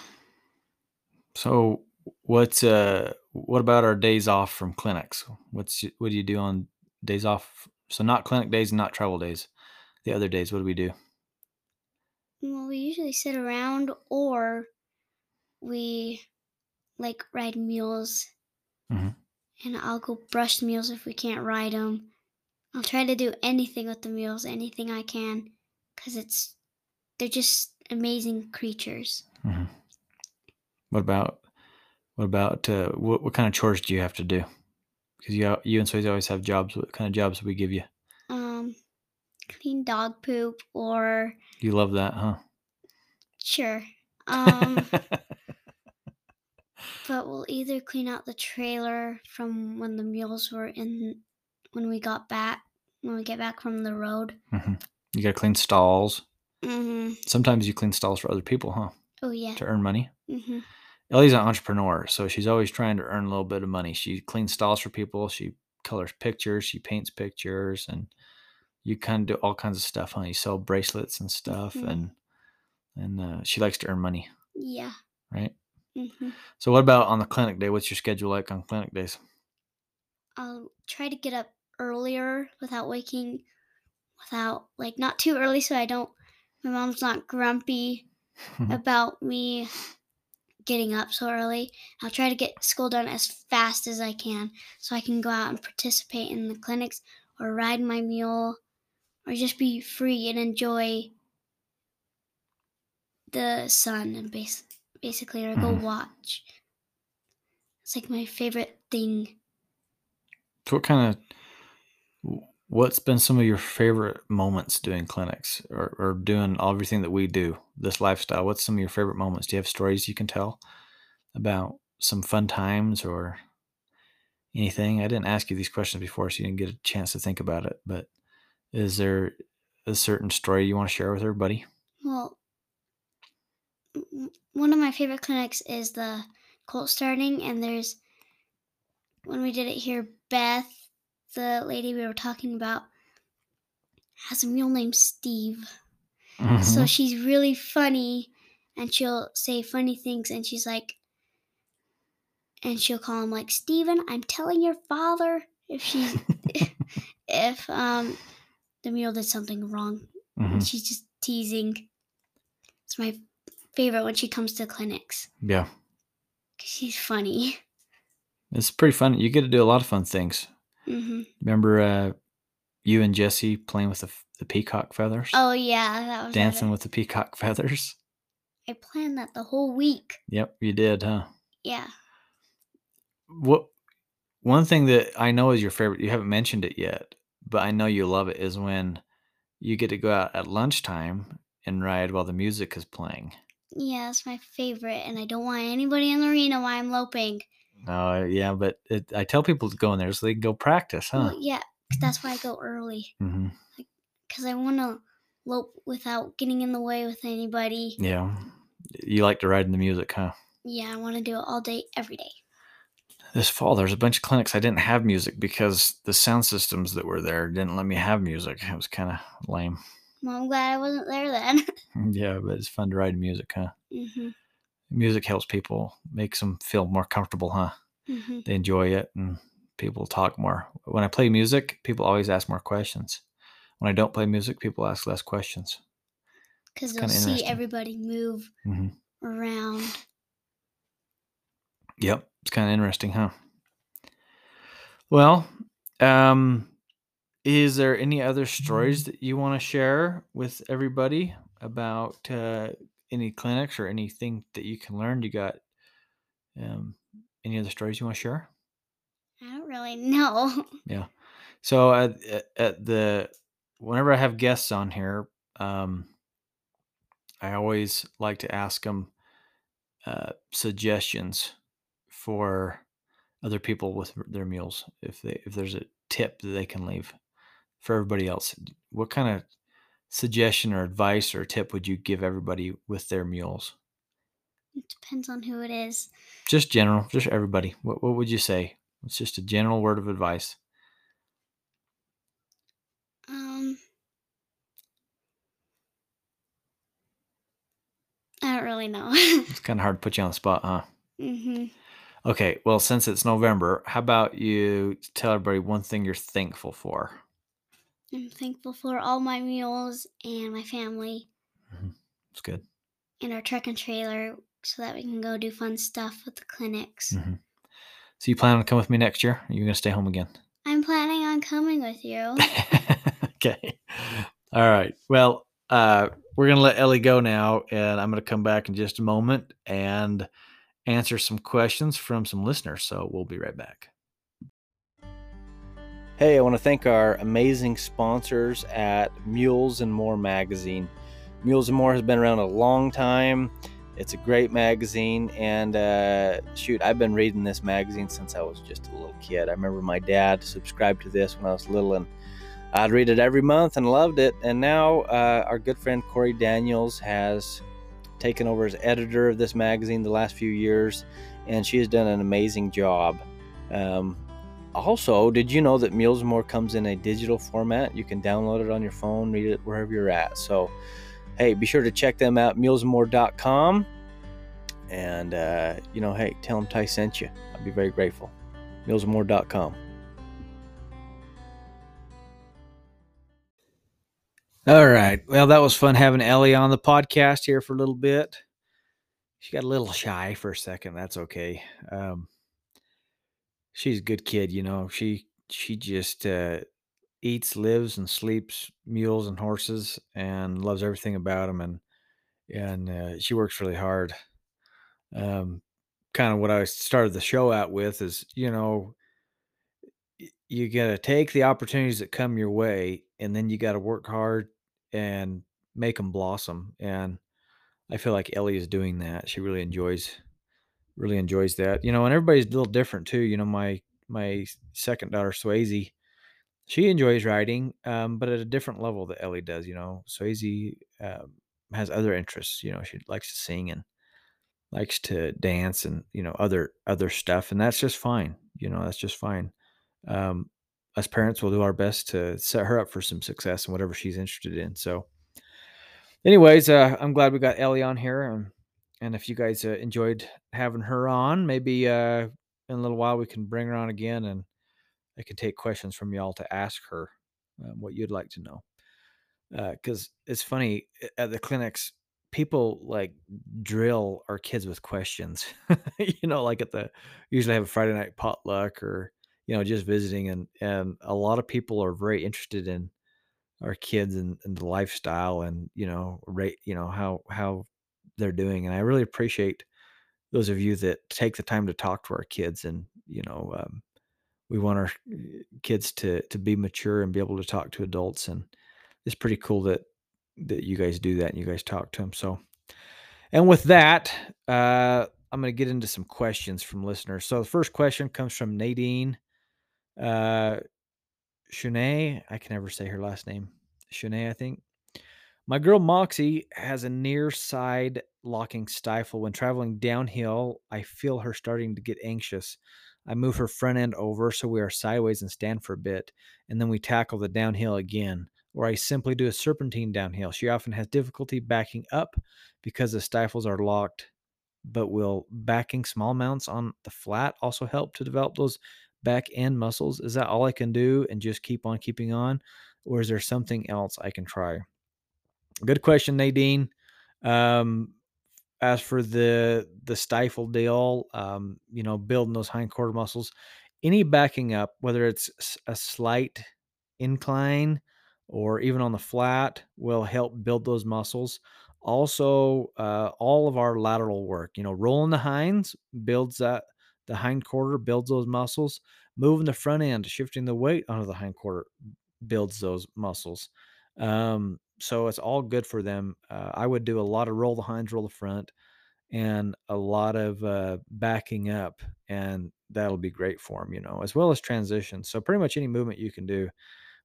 So, what's uh, what about our days off from clinics? What's what do you do on days off? So not clinic days and not travel days. The other days, what do we do? Well, we usually sit around or we like ride mules. Mhm. And I'll go brush the mules if we can't ride them. I'll try to do anything with the mules, anything I can, because it's they're just amazing creatures. Mhm. What about what about uh, what what kind of chores do you have to do? Because you you and Swayze always have jobs. What kind of jobs do we give you? Um, clean dog poop or You love that, huh? sure. Um, [laughs] but we'll either clean out the trailer from when the mules were in when we got back when we get back from the road. Mhm. You gotta clean stalls. Hmm Sometimes you clean stalls for other people, huh? Oh yeah. To earn money. hmm Ellie's an entrepreneur, so she's always trying to earn a little bit of money. She cleans stalls for people. She colors pictures. She paints pictures, and you kind of do all kinds of stuff. Huh? You sell bracelets and stuff, Mhm. and and uh, she likes to earn money, Yeah. right? hmm So, what about on the clinic day? What's your schedule like on clinic days? I'll try to get up earlier without waking, without like not too early, so I don't. My mom's not grumpy [laughs] about me getting up so early. I'll try to get school done as fast as I can so I can go out and participate in the clinics or ride my mule or just be free and enjoy the sun and bas- basically or go Mhm. watch. It's like my favorite thing. So, what kind of what's been some of your favorite moments doing clinics or, or doing everything that we do, this lifestyle? What's some of your favorite moments? Do you have stories you can tell about some fun times or anything? I didn't ask you these questions before, so you didn't get a chance to think about it. But is there a certain story you want to share with everybody? Well, one of my favorite clinics is the colt starting, and there's when we did it here, Beth, the lady we were talking about, has a real name Steve. So Mhm. she's really funny, and she'll say funny things, and she's like, and she'll call him like Steven, I'm telling your father if she's [laughs] if um the mule did something wrong. Mhm. She's just teasing. It's my favorite when she comes to clinics. Yeah, She's funny. it's pretty fun. You get to do a lot of fun things. Hmm Remember uh, you and Jesse playing with the, the peacock feathers? Oh yeah, that was Dancing with the peacock [laughs] feathers? I planned that the whole week. Yep, you did, huh? Yeah. What one thing that I know is your favorite, you haven't mentioned it yet, but I know you love it is when you get to go out at lunchtime and ride while the music is playing. Yeah, it's my favorite, and I don't want anybody in the arena while I'm loping. Oh, yeah, but it, I tell people to go in there so they can go practice, huh? Well, yeah, 'cause that's why I go early. Mm-hmm. Because I want to lope without getting in the way with anybody. Yeah. You like to ride in the music, huh? Yeah, I want to do it all day, every day. This fall, there's a bunch of clinics I didn't have music because the sound systems that were there didn't let me have music. It was kind of lame. Well, I'm glad I wasn't there then. [laughs] Yeah, but it's fun to ride in music, huh? hmm Music helps people, makes them feel more comfortable, huh? hmm They enjoy it and people talk more. When I play music, people always ask more questions. When I don't play music, people ask less questions. Because they'll see everybody move hmm around. Yep, it's kind of interesting, huh? Well, um, is there any other stories that you want to share with everybody about uh, any clinics or anything that you can learn? You got um, any other stories you want to share? I don't really know. [laughs] Yeah. So at, at- at the whenever I have guests on here, um, I always like to ask them uh, suggestions for other people with their mules. If they if there's a tip that they can leave for everybody else, what kind of suggestion or advice or tip would you give everybody with their mules? It depends on who it is. Just general, just everybody. What what would you say? It's just a general word of advice. Um, I don't really know. [laughs] It's kind of hard to put you on the spot, huh? hmm Okay, well, since it's November, how about you tell everybody one thing you're thankful for? I'm thankful for all my mules and my family It's good. and our truck and trailer so that we can go do fun stuff with the clinics. Mhm. So you plan on coming with me next year? Or are you gonna stay home again? I'm planning on coming with you. [laughs] okay. All right. Well, uh, we're gonna let Ellie go now, and I'm gonna come back in just a moment and answer some questions from some listeners. So we'll be right back. Hey, I want to thank our amazing sponsors at Mules and More magazine. Mules and More has been around a long time. It's a great magazine, and uh, shoot, I've been reading this magazine since I was just a little kid. I remember my dad subscribed to this when I was little, and I'd read it every month and loved it. And now uh, our good friend Corey Daniels has taken over as editor of this magazine the last few years, and she has done an amazing job. Um, also, did you know that and More comes in a digital format? You can download it on your phone, read it wherever you're at. So, hey, be sure to check them out, mulesandmore.com. And, uh, you know, hey, tell them Ty sent you. I'd be very grateful. Mulesandmore.com. All right. Well, that was fun having Ellie on the podcast here for a little bit. She got a little shy for a second. That's okay. Um, she's a good kid, you know. She she just uh, eats, lives, and sleeps mules and horses, and loves everything about them. And and uh, she works really hard. Um, kind of what I started the show out with is, you know, you got to take the opportunities that come your way, and then you got to work hard and make them blossom. And I feel like Ellie is doing that. She really enjoys really enjoys that. You know, and everybody's a little different too. You know, my my second daughter Swayze, she enjoys riding, um, but at a different level that Ellie does. You know, Swayze um, has other interests. You know, she likes to sing and likes to dance and you know other other stuff, and that's just fine. You know, that's just fine. Um, us parents will do our best to set her up for some success in whatever she's interested in. So, anyways, uh, I'm glad we got Ellie on here, and and if you guys uh, enjoyed having her on, maybe uh, in a little while we can bring her on again, and I can take questions from y'all to ask her um, what you'd like to know. Because it's funny at the clinics, people like drill our kids with questions. [laughs] you know, like at the usually have a Friday night potluck or you know just visiting, and and a lot of people are very interested in our kids and, and the lifestyle and you know rate you know how how they're doing and i really appreciate those of you that take the time to talk to our kids and you know um, we want our uh, kids to to be mature and be able to talk to adults and it's pretty cool that that you guys do that and you guys talk to them so and with that uh i'm going to get into some questions from listeners so the first question comes from nadine uh Shanae, I can never say her last name. Shanae, I think. My girl Moxie has a near side locking stifle. When traveling downhill, I feel her starting to get anxious. I move her front end over so we are sideways and stand for a bit, and then we tackle the downhill again, or I simply do a serpentine downhill. She often has difficulty backing up because the stifles are locked, but will backing small mounts on the flat also help to develop those back end muscles? Is that all I can do and just keep on keeping on? Or is there something else I can try? Good question, Nadine. Um, as for the the stifle deal, um, you know, building those hindquarter muscles, any backing up, whether it's a slight incline or even on the flat, will help build those muscles. Also, uh, all of our lateral work, you know, rolling the hinds builds that the hind quarter builds those muscles. Moving the front end, shifting the weight onto the hind quarter builds those muscles. Um, so it's all good for them. Uh, I would do a lot of roll the hinds, roll the front, and a lot of uh, backing up, and that'll be great for them, you know, as well as transition. So pretty much any movement you can do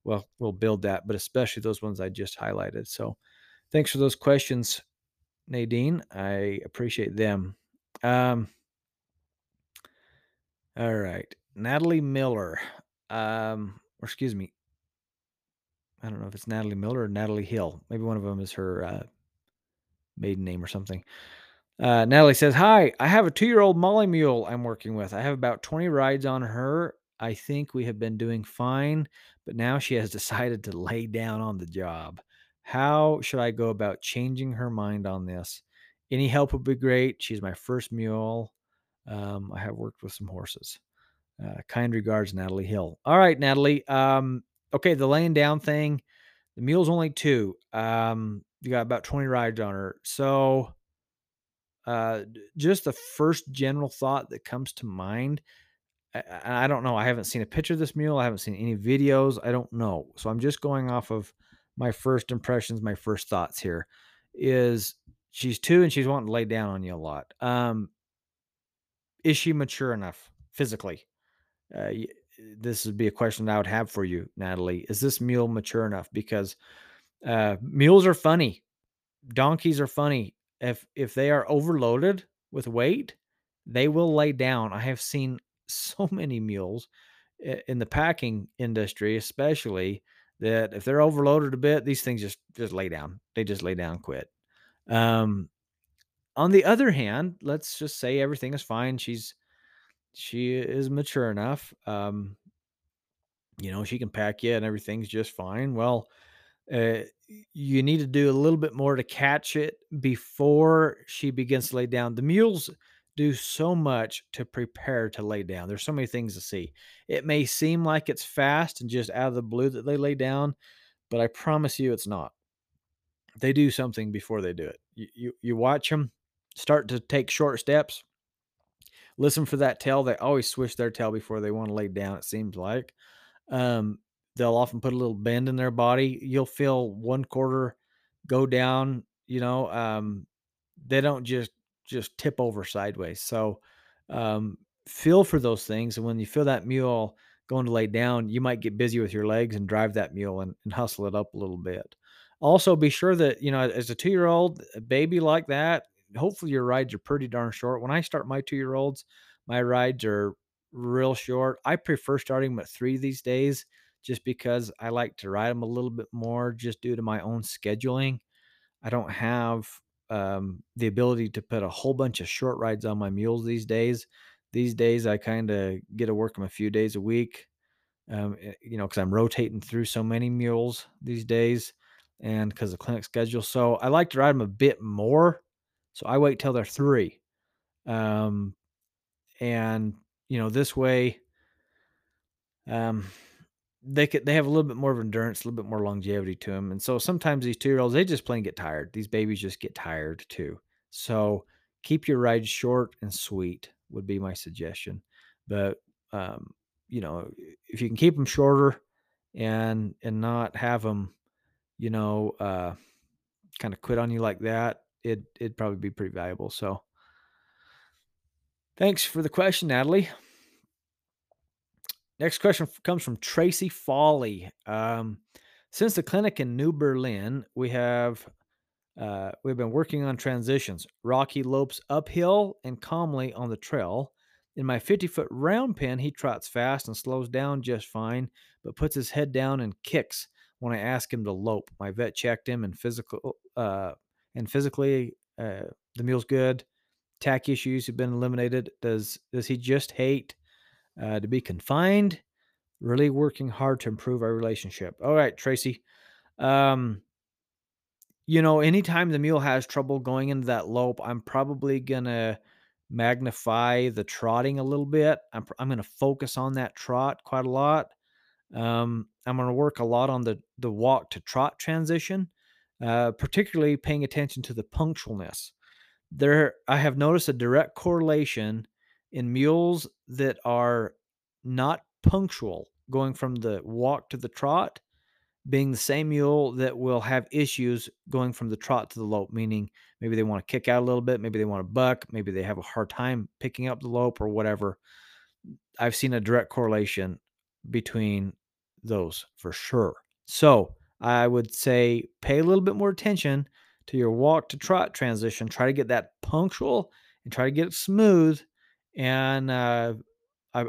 we'll we'll build that, but especially those ones I just highlighted. So thanks for those questions, Nadine. I appreciate them. Um, all right. Natalie Miller. Um, or excuse me. I don't know if it's Natalie Miller or Natalie Hill. Maybe one of them is her uh, maiden name or something. Uh, Natalie says, Hi, I have a two year old Molly Mule I'm working with. I have about 20 rides on her. I think we have been doing fine, but now she has [laughs] decided to lay down on the job. How should I go about changing her mind on this? Any help would be great. She's my first mule. Um, I have worked with some horses. Uh, kind regards, Natalie Hill. All right, Natalie. Um, okay, the laying down thing. The mule's only two. Um, you got about 20 rides on her. So, uh, just the first general thought that comes to mind. I, I don't know. I haven't seen a picture of this mule. I haven't seen any videos. I don't know. So I'm just going off of my first impressions, my first thoughts here. Is she's two and she's wanting to lay down on you a lot. Um, is she mature enough physically? Uh, this would be a question I would have for you, Natalie. Is this mule mature enough? Because uh, mules are funny, donkeys are funny. If if they are overloaded with weight, they will lay down. I have seen [laughs] so many mules in the packing industry, especially that if they're overloaded a bit, these things just just lay down. They just lay down, quit. Um, on the other hand, let's just say everything is fine. She's she is mature enough. Um, you know, she can pack you and everything's just fine. Well, uh, you need to do a little bit more to catch it before she begins to lay down. The mules do so much to prepare to lay down. There's so many things to see. It may seem like it's fast and just out of the blue that they lay down, but I promise you it's not. They do something before they do it. You, you, you watch them start to take short steps. Listen for that tail. They always swish their tail before they want to lay down, it seems like. Um, they'll often put a little bend in their body. You'll feel one quarter go down, you know, um, they don't just just tip over sideways. So um, feel for those things. And when you feel that mule going to lay down, you might get busy with your legs and drive that mule and, and hustle it up a little bit. Also, be sure that, you know, as a two year old baby like that, hopefully your rides are pretty darn short. When I start my two year olds, my rides are real short. I prefer starting them at three these days just because I like to ride them a little bit more just due to my own scheduling. I don't have um, the ability to put a whole bunch of short rides on my mules these days. These days, I kind of get to work them a few days a week, um, eh, you know, because I'm rotating through so many mules these days and because the clinic schedule. So I like to ride them a bit more. So I wait till they're three. Um, and, you know, this way, um, they could they have a little bit more of endurance, a little bit more longevity to them. And so sometimes these two year olds they just plain get tired. These babies just get tired too. So keep your rides short and sweet would be my suggestion. But um, you know, if you can keep them shorter and and not have them, you know, uh, kind of quit on you like that, it it'd probably be pretty valuable. So thanks for the question, Natalie. Next question comes from Tracy Folly. Um, since the clinic in New Berlin, we have uh, we've been working on transitions. Rocky lopes uphill and calmly on the trail. In my 50 foot round pen, he trots fast and slows down just fine, but puts his head down and kicks when I ask him to lope. My vet checked him and physical uh, and physically uh, the mule's good. Tack issues have been eliminated. Does does he just hate uh, to be confined, really working hard to improve our relationship. All right, Tracy. Um, you know, anytime the mule has trouble going into that lope, I'm probably gonna magnify the trotting a little bit. I'm I'm gonna focus on that trot quite a lot. Um, I'm gonna work a lot on the the walk to trot transition, uh, particularly paying attention to the punctualness. There, I have noticed a direct correlation in mules that are not punctual going from the walk to the trot being the same mule that will have issues going from the trot to the lope, meaning maybe they want to kick out a little bit, maybe they want to buck, maybe they have a hard time picking up the lope or whatever. I've seen a direct correlation between those for sure. So I would say pay a little bit more attention to your walk to trot transition. Try to get that punctual and try to get it smooth. And uh, I,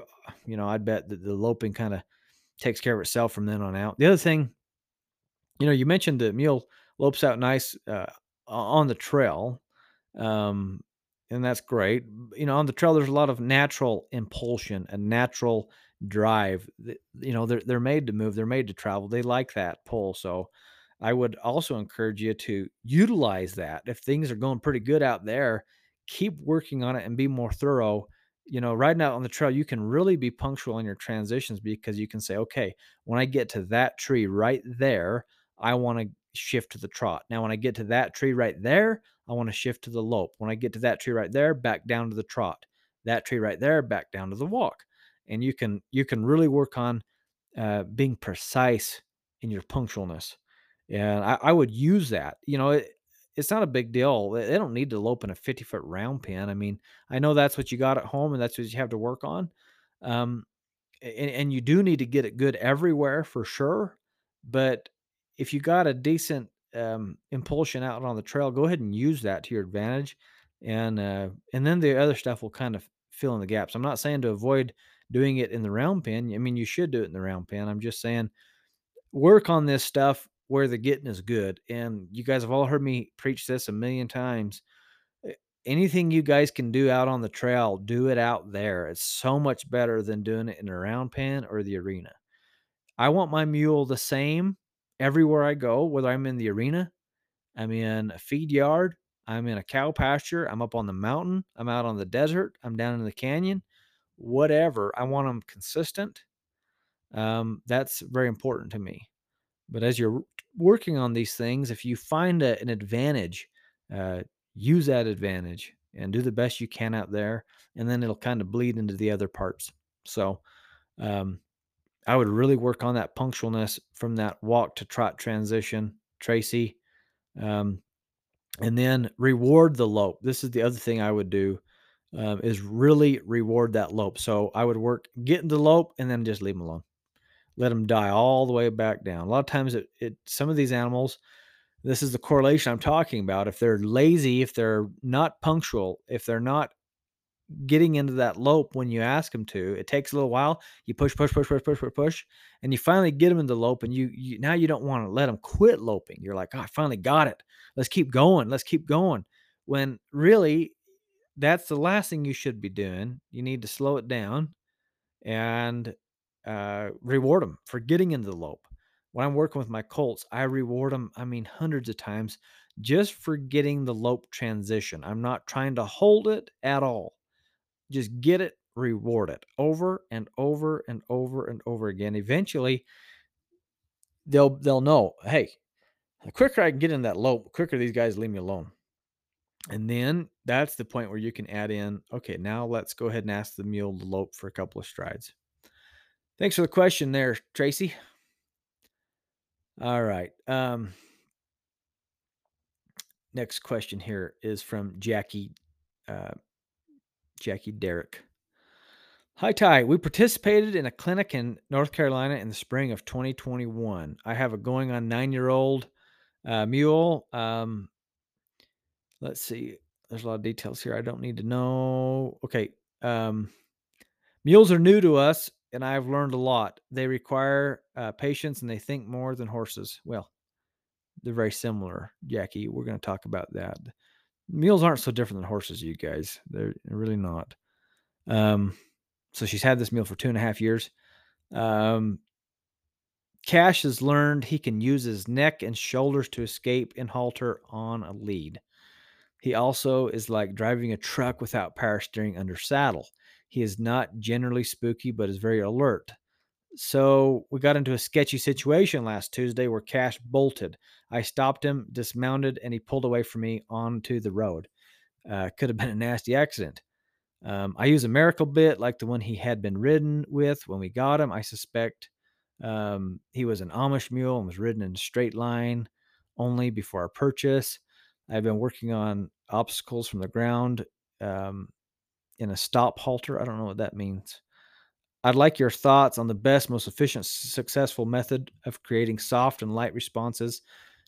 you know, I'd bet that the loping kind of takes care of itself from then on out. The other thing, you know, you mentioned the mule lopes out nice uh, on the trail. Um, and that's great. You know, on the trail, there's a lot of natural impulsion and natural drive. You know, they're they're made to move. They're made to travel. They like that pull. So, I would also encourage you to utilize that. If things are going pretty good out there, keep working on it and be more thorough. You know, riding out on the trail, you can really be punctual in your transitions because you can say, okay, when I get to that tree right there, I want to shift to the trot. Now, when I get to that tree right there, I want to shift to the lope. When I get to that tree right there, back down to the trot. That tree right there, back down to the walk. And you can you can really work on uh, being precise in your punctualness. And I, I would use that. You know, it, it's not a big deal. They don't need to lope in a 50 foot round pen. I mean, I know that's what you got at home and that's what you have to work on. Um, and, and you do need to get it good everywhere for sure. But if you got a decent um, impulsion out on the trail, go ahead and use that to your advantage, and uh, and then the other stuff will kind of fill in the gaps. I'm not saying to avoid doing it in the round pen. I mean, you should do it in the round pen. I'm just saying work on this stuff where the getting is good. And you guys have all heard me preach this a million times. Eh, anything you guys can do out on the trail, do it out there. It's so much better than doing it in a round pen or the arena. I want my mule the same everywhere I go, whether I'm in the arena, I'm in a feed yard, I'm in a cow pasture, I'm up on the mountain, I'm out on the desert, I'm down in the canyon, whatever. I want them consistent. Um, that's very important to me. But as you're working on these things, if you find a, an advantage, uh, use that advantage and do the best you can out there, and then it'll kind of bleed into the other parts. So, um, I would really work on that punctualness from that walk to trot transition, Tracy. Um, and then reward the lope. This is the other thing I would do um, is really reward that lope. So I would work getting the lope and then just leave them alone. Let them die all the way back down. A lot of times, it, it some of these animals, this is the correlation I'm talking about. If they're lazy, if they're not punctual, if they're not getting into that lope when you ask them to. It takes a little while. You push, push, push, push, push, push, push, and you finally get them in the lope. And you, you now you don't want to let them quit loping. You're like, oh, I finally got it. Let's keep going. Let's keep going. When really, that's the last thing you should be doing. You need to slow it down and uh, reward them for getting into the lope. When I'm working with my colts, I reward them. I mean, hundreds of times just for getting the lope transition. I'm not trying to hold it at all. Just get it, reward it over and over and over and over again. Eventually, they'll they'll know, hey, the quicker I can get in that lope, the quicker these guys leave me alone. And then that's the point where you can add in, okay, now let's go ahead and ask the mule to lope for a couple of strides. Thanks for the question there, Tracy. All right. Um, next question here is from Jackie uh, Jackie Derrick. Hi, Ty. We participated in a clinic in North Carolina in the spring of 2021. I have a going on nine year old uh, mule. Um, let's see. There's a lot of details here I don't need to know. Okay. Um, mules are new to us, and I've learned a lot. They require uh, patience and they think more than horses. Well, they're very similar, Jackie. We're going to talk about that mules aren't so different than horses, you guys. They're really not. Um, so she's had this mule for two and a half years. Um, Cash has learned he can use his neck and shoulders to escape and halter on a lead. He also is like driving a truck without power steering under saddle. He is not generally spooky, but is very alert. So we got into a sketchy situation last Tuesday where Cash bolted. I stopped him, dismounted, and he pulled away from me onto the road. Uh, could have been a nasty accident. Um, I use a miracle bit like the one he had been ridden with when we got him. I suspect um, he was an Amish mule and was ridden in a straight line only before our purchase. I've been working on obstacles from the ground um, in a stop halter. I don't know what that means. I'd like your thoughts on the best, most efficient, successful method of creating soft and light responses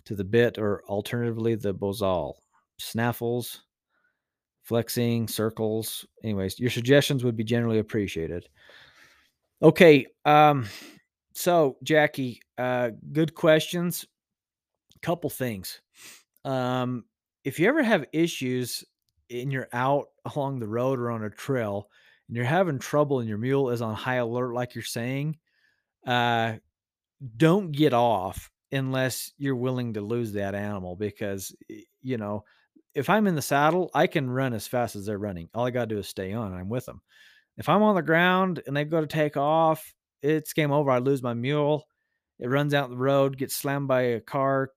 to the bit, or alternatively, the bozal. Snaffles, flexing, circles. Anyways, your suggestions would be generally appreciated. Okay. Um, so Jackie, uh, good questions. Couple things. Um, if you ever have issues and you're out along the road or on a trail and you're having trouble and your mule is on high alert, like you're saying, uh, don't get off unless you're willing to lose that animal because, you know, if I'm in the saddle, I can run as fast as they're running. All I got to do is stay on. I'm with them. If I'm on the ground and they go to take off, it's game over. I lose my mule. It runs out the road, gets slammed by a car,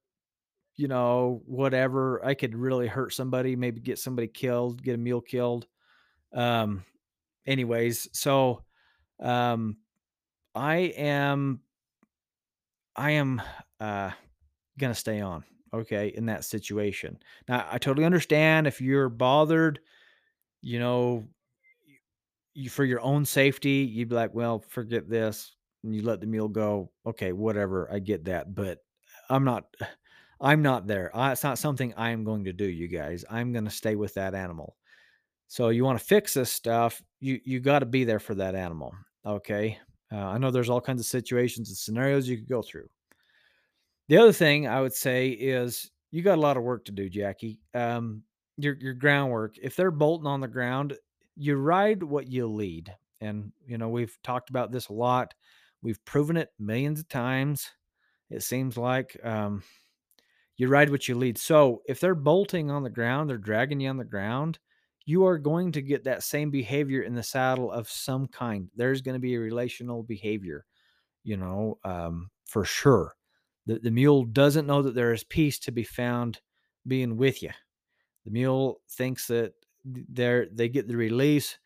you know, whatever. I could really hurt somebody, maybe get somebody killed, get a mule killed. Um, anyways, so um, I am, I am uh, gonna stay on. Okay, in that situation. Now, I totally understand if you're bothered, you know, you for your own safety, you'd be like, well, forget this. And you let the mule go. Okay, whatever. I get that, but I'm not. I'm not there. I, it's not something I am going to do, you guys. I'm going to stay with that animal. So you want to fix this stuff, you you got to be there for that animal. Okay. Uh, I know there's all kinds of situations and scenarios you could go through. The other thing I would say is you got a lot of work to do, Jackie. Um, your your groundwork. If they're bolting on the ground, you ride what you lead, and you know we've talked about this a lot. We've proven it millions of times. It seems like um, you ride what you lead. So if they're bolting on the ground, they're dragging you on the ground, you are going to get that same behavior in the saddle of some kind. There's going to be a relational behavior, you know, um, for sure. The, the mule doesn't know that there is peace to be found being with you. The mule thinks that they're they get the release,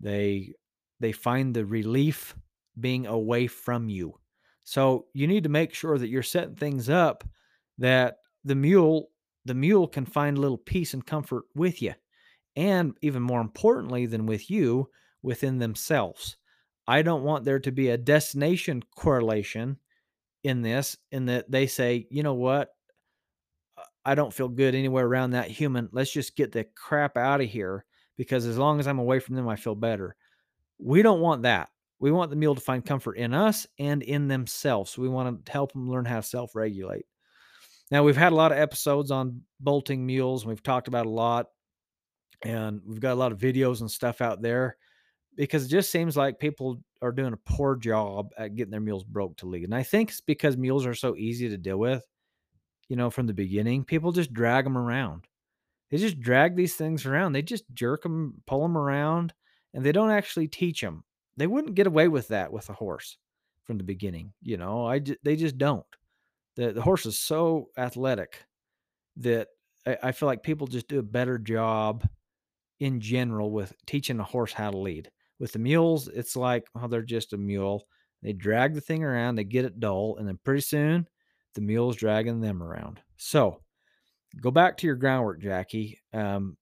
they they find the relief being away from you. So you need to make sure that you're setting things up that the mule the mule can find a little peace and comfort with you and even more importantly than with you within themselves. I don't want there to be a destination correlation in this in that they say you know what? Uh, I don't feel good anywhere around that human. Let's just get the crap out of here because as long as i'm away from them i feel better. We don't want that. We want the mule to find comfort in us and in themselves. We want to help them learn how to self-regulate now, we've had a lot of episodes on bolting mules, and we've talked about a lot, and we've got a lot of videos and stuff out there because it just seems like people are doing a poor job at getting their mules broke to lead. And I think it's because mules are so easy to deal with, you know, from the beginning. People just drag them around. They just drag these things around. They just jerk them, pull them around, and they don't actually teach them. They wouldn't get away with that with a horse from the beginning. You know, I they just don't. The, the horse is so athletic that I, I feel like people just do a better job in general with teaching a horse how to lead. With the mules, it's like, oh, they're just a mule. They drag the thing around, they get it dull, and then pretty soon the mule's dragging them around. So go back to your groundwork, Jackie. Um,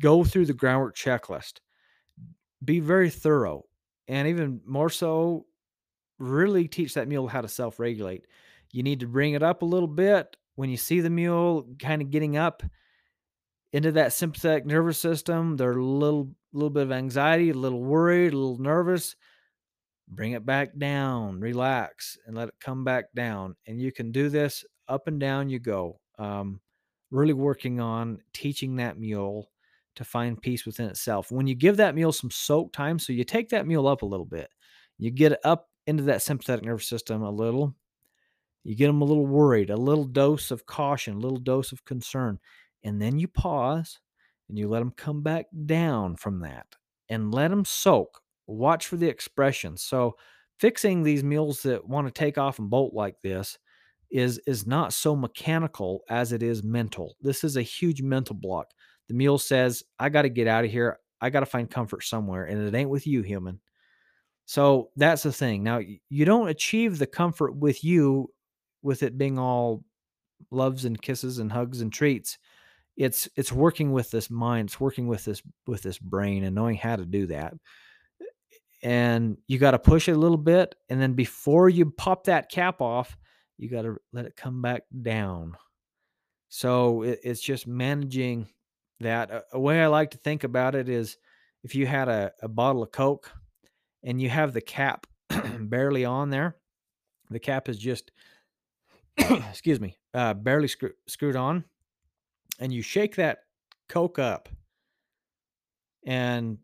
go through the groundwork checklist. Be very thorough, and even more so, really teach that mule how to self regulate. You need to bring it up a little bit when you see the mule kind of getting up into that sympathetic nervous system. They're a little little bit of anxiety, a little worried, a little nervous. Bring it back down, relax, and let it come back down. And you can do this up and down you go. Um, really working on teaching that mule to find peace within itself. When you give that mule some soak time, so you take that mule up a little bit, you get it up into that sympathetic nervous system a little, you get them a little worried, a little dose of caution, a little dose of concern. And then you pause and you let them come back down from that and let them soak. Watch for the expression. So, fixing these mules that want to take off and bolt like this is is not so mechanical as it is mental. This is a huge mental block. The mule says, "I got to get out of here. I got to find comfort somewhere, and it ain't with you, human." So that's the thing. Now, you don't achieve the comfort with you with it being all loves and kisses and hugs and treats it's it's working with this mind it's working with this with this brain and knowing how to do that eh, and you got to push it a little bit. And then before you pop that cap off, you got to let it come back down. So it, it's just managing that. A, a, way I like to think about it is if you had a, a bottle of Coke and you have the cap [clears throat] barely on there, the cap is just, [coughs] excuse me, uh, barely screw, screwed on, and you shake that Coke up and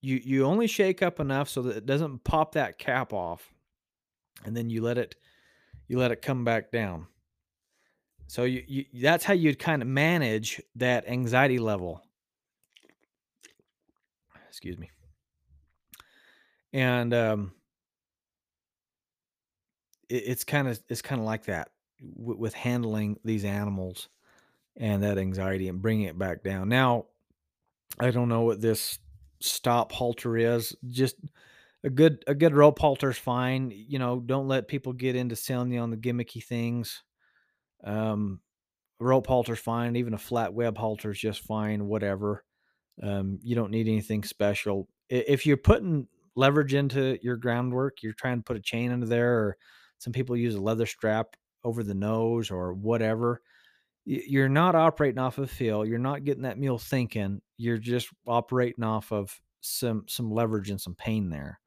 you you only shake up enough so that it doesn't pop that cap off and then you let it you let it come back down. So you, you that's how you'd kind of manage that anxiety level. Excuse me. And um it, it's kind of it's kind of like that w- with handling these animals and that anxiety and bringing it back down now i don't know what this stop halter is. Just a good a good rope halter is fine. You know, don't let people get into selling you on the gimmicky things. Um, rope halter's fine. Even a flat web halter is just fine. Whatever. Um, you don't need anything special. If you're putting leverage into your groundwork, you're trying to put a chain under there, or some people use a leather strap over the nose or whatever you're not operating off of feel. You're not getting that mule thinking. You're just operating off of some some leverage and some pain there.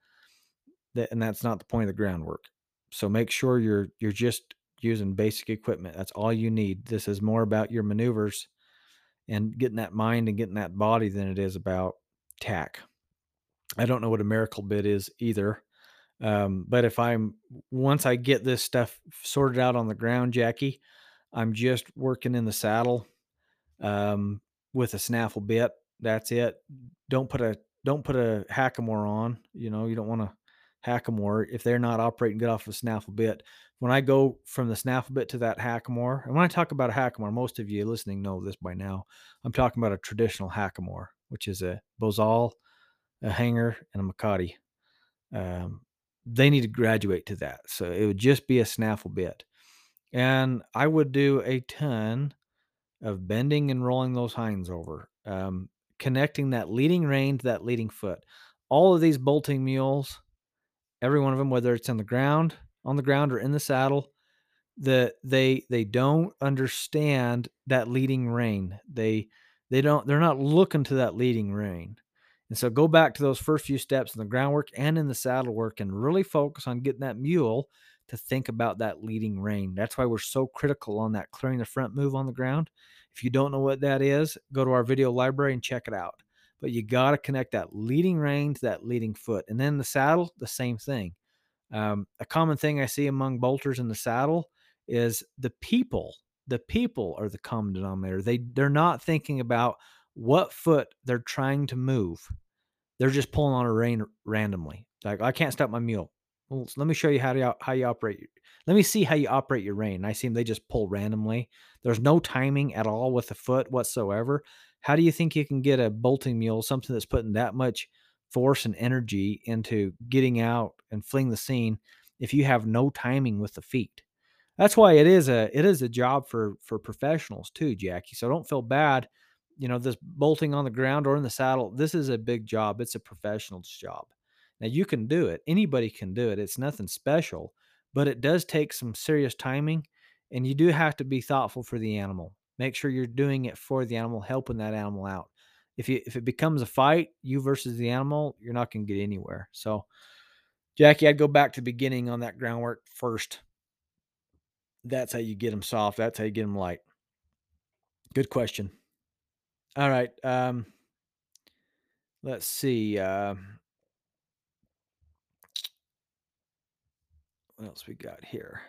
That and that's not the point of the groundwork. So make sure you're you're just using basic equipment. That's all you need. This is more about your maneuvers and getting that mind and getting that body than it is about tack. I don't know what a miracle bit is either. Um, but if I'm once I get this stuff sorted out on the ground, Jackie, I'm just working in the saddle um, with a snaffle bit. That's it. Don't put a don't put a hackamore on. You know, you don't want to hackamore if they're not operating good off of a snaffle bit. When I go from the snaffle bit to that hackamore, and when I talk about a hackamore, most of you listening know this by now. I'm talking about a traditional hackamore, which is a bozal, a hanger, and a mecate. Um, they need to graduate to that. So it would just be a snaffle bit. And I would do a ton of bending and rolling those hinds over, um, connecting that leading rein to that leading foot. All of these bolting mules, every one of them, whether it's on the ground, on the ground, or in the saddle, the they they don't understand that leading rein. They they don't they're not looking to that leading rein. And so go back to those first few steps in the groundwork and in the saddle work and really focus on getting that mule to think about that leading rein. That's why we're so critical on that clearing the front move on the ground. If you don't know what that is, go to our video library and check it out. But you got to connect that leading rein to that leading foot. And then the saddle, the same thing. Um, a common thing I see among bolters in the saddle is the people. The people are the common denominator. They they're not thinking about what foot they're trying to move. They're just pulling on a rein randomly. Like I can't stop my mule. Well, let me show you how to how you operate. Let me see how you operate your rein. I see them; they just pull randomly. There's no timing at all with the foot whatsoever. How do you think you can get a bolting mule, something that's putting that much force and energy into getting out and fling the scene, if you have no timing with the feet? That's why it is a it is a job for for professionals too, Jackie. So don't feel bad. You know, this bolting on the ground or in the saddle. This is a big job. It's a professional's job. Now you can do it. Anybody can do it. It's nothing special, but it does take some serious timing and you do have to be thoughtful for the animal. Make sure you're doing it for the animal, helping that animal out. If you if it becomes a fight, you versus the animal, you're not going to get anywhere. So Jackie, I'd go back to the beginning on that groundwork first. That's how you get them soft. That's how you get them light. Good question. All right. Um, let's see. Uh, what else we got here?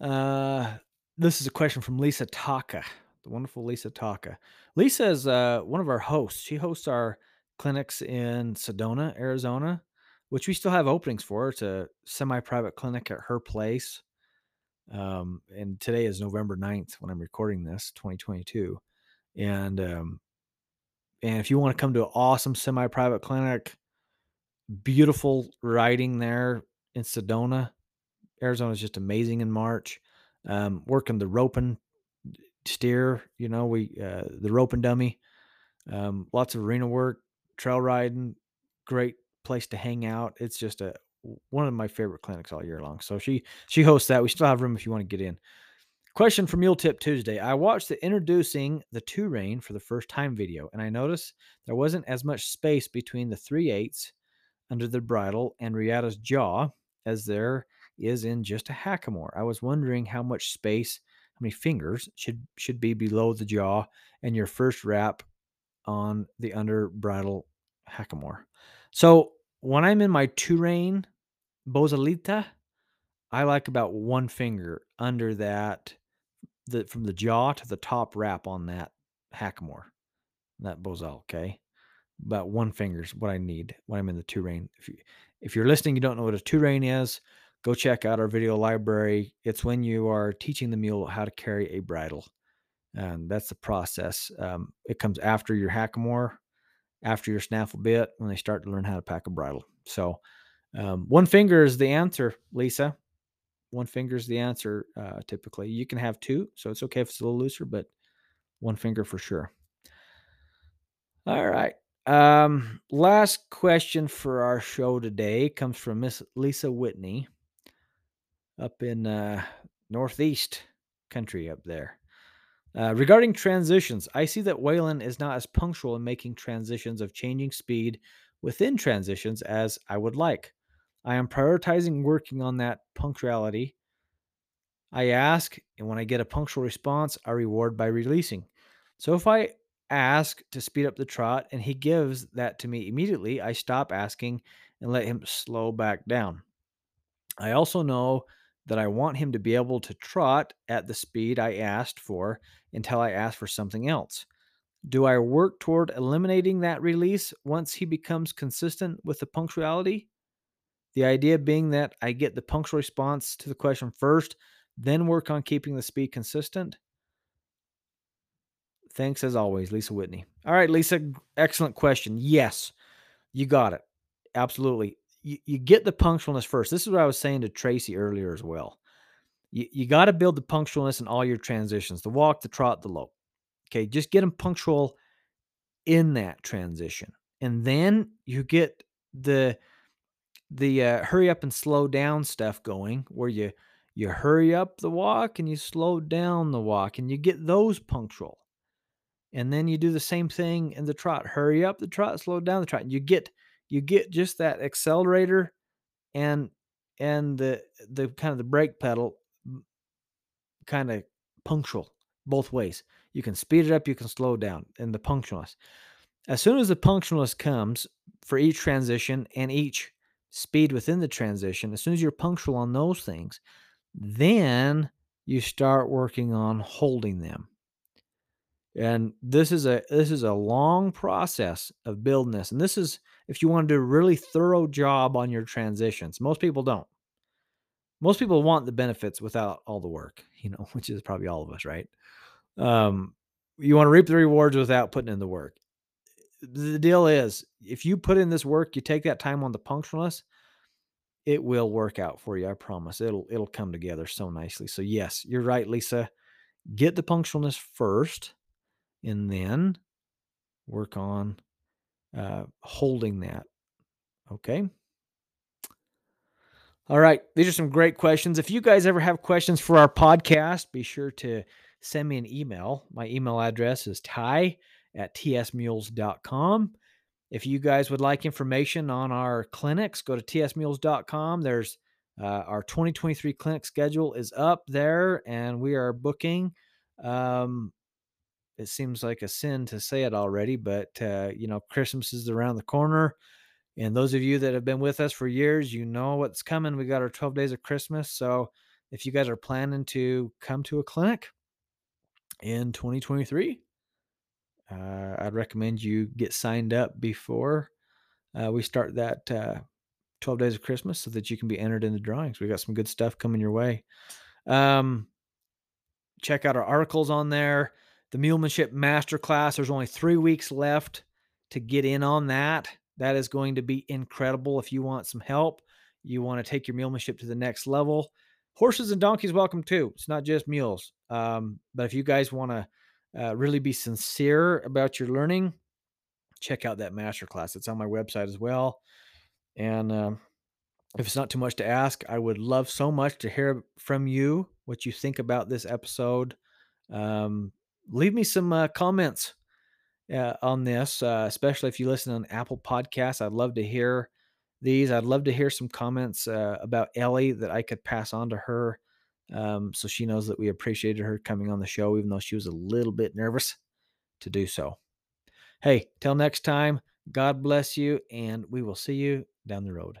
Uh, this is a question from Lisa Taka, the wonderful Lisa Taka. Lisa is uh, one of our hosts. She hosts our clinics in Sedona, Arizona, which we still have openings for. It's a semi private clinic at her place. Um, and today is November 9th when I'm recording this, 2022. And um, and if you want to come to an awesome semi private clinic, beautiful riding there in Sedona. Arizona is just amazing in March. Um, working the roping steer, you know, we uh, the roping dummy, um, lots of arena work, trail riding, great place to hang out. It's just a one of my favorite clinics all year long. So she she hosts that. We still have room if you want to get in. Question for Mule Tip Tuesday. I watched the introducing the two rein for the first time video, and I noticed there wasn't as much space between the three eighths under the bridle and Riata's jaw as there is in just a hackamore. I was wondering how much space, how many fingers should should be below the jaw and your first wrap on the under bridle hackamore. So when I'm in my two rein Bosalita, I like about one finger under that, the from the jaw to the top wrap on that hackamore, that Bosal. Okay, about one finger is what I need when I'm in the two rein. If you if you're listening, you don't know what a two rein is, go check out our video library. It's when you are teaching the mule how to carry a bridle. And that's the process. Um, it comes after your hackamore, after your snaffle bit, when they start to learn how to pack a bridle. So um, one finger is the answer, Lisa. One finger is the answer uh, typically. You can have two, so it's okay if it's a little looser, but one finger for sure. All right. Um, last question for our show today comes from Miss Lisa Whitney up in uh, Northeast country up there. Uh, regarding transitions, I see that Waylon is not as punctual in making transitions of changing speed within transitions as I would like. I am prioritizing working on that punctuality. I ask, and when I get a punctual response, I reward by releasing. So if I ask to speed up the trot and he gives that to me immediately, I stop asking and let him slow back down. I also know that I want him to be able to trot at the speed I asked for until I ask for something else. Do I work toward eliminating that release once he becomes consistent with the punctuality? The idea being that I get the punctual response to the question first, then work on keeping the speed consistent. Thanks as always, Lisa Whitney. All right, Lisa, excellent question. Yes, you got it. Absolutely. You, you get the punctualness first. This is what I was saying to Tracy earlier as well. You, you got to build the punctualness in all your transitions the walk, the trot, the lope. Okay, just get them punctual in that transition. And then you get the the uh, hurry up and slow down stuff going where you you hurry up the walk and you slow down the walk and you get those punctual. And then you do the same thing in the trot hurry up the trot slow down the trot you get you get just that accelerator and and the the kind of the brake pedal kind of punctual both ways. You can speed it up you can slow down and the punctualness. As soon as the punctualness comes for each transition and each speed within the transition as soon as you're punctual on those things then you start working on holding them. And this is a this is a long process of building this and this is if you want to do a really thorough job on your transitions most people don't. Most people want the benefits without all the work [laughs] you know which is probably all of us right? Um you want to reap the rewards without putting in the work the deal is if you put in this work you take that time on the punctualness it will work out for you i promise it'll it'll come together so nicely so yes you're right lisa get the punctualness first and then work on uh, holding that. Okay. All right. These are some great questions. If you guys ever have questions for our podcast, be sure to send me an email. My email address is ty at tsmules.com. If you guys would like information on our clinics, go to tsmules.com. There's uh, our 2023 clinic schedule is up there, and we are booking um, it seems like a sin to say it already, but uh, you know, Christmas is around the corner. And those of you that have been with us for years, you know what's coming. We got our 12 days of Christmas. So if you guys are planning to come to a clinic in 2023, uh, I'd recommend you get signed up before uh, we start that uh, 12 days of Christmas so that you can be entered in the drawings. We got some good stuff coming your way. Um, check out our articles on there the Mulemanship Masterclass. There's only three weeks left to get in on that. That is going to be incredible. If you want some help, you want to take your mulemanship to the next level. Horses and donkeys, welcome too. It's not just mules. Um, but if you guys want to uh, really be sincere about your learning, check out that masterclass. It's on my website as well. And um, if it's not too much to ask, I would love so much to hear from you what you think about this episode. Um, leave me some uh, comments uh, on this, uh, especially if you listen on Apple Podcasts. I'd love to hear these. I'd love to hear some comments uh, about Ellie that I could pass on to her um, so she knows that we appreciated her coming on the show, even though she was a little bit nervous to do so. Hey, till next time, God bless you, and we will see you down the road.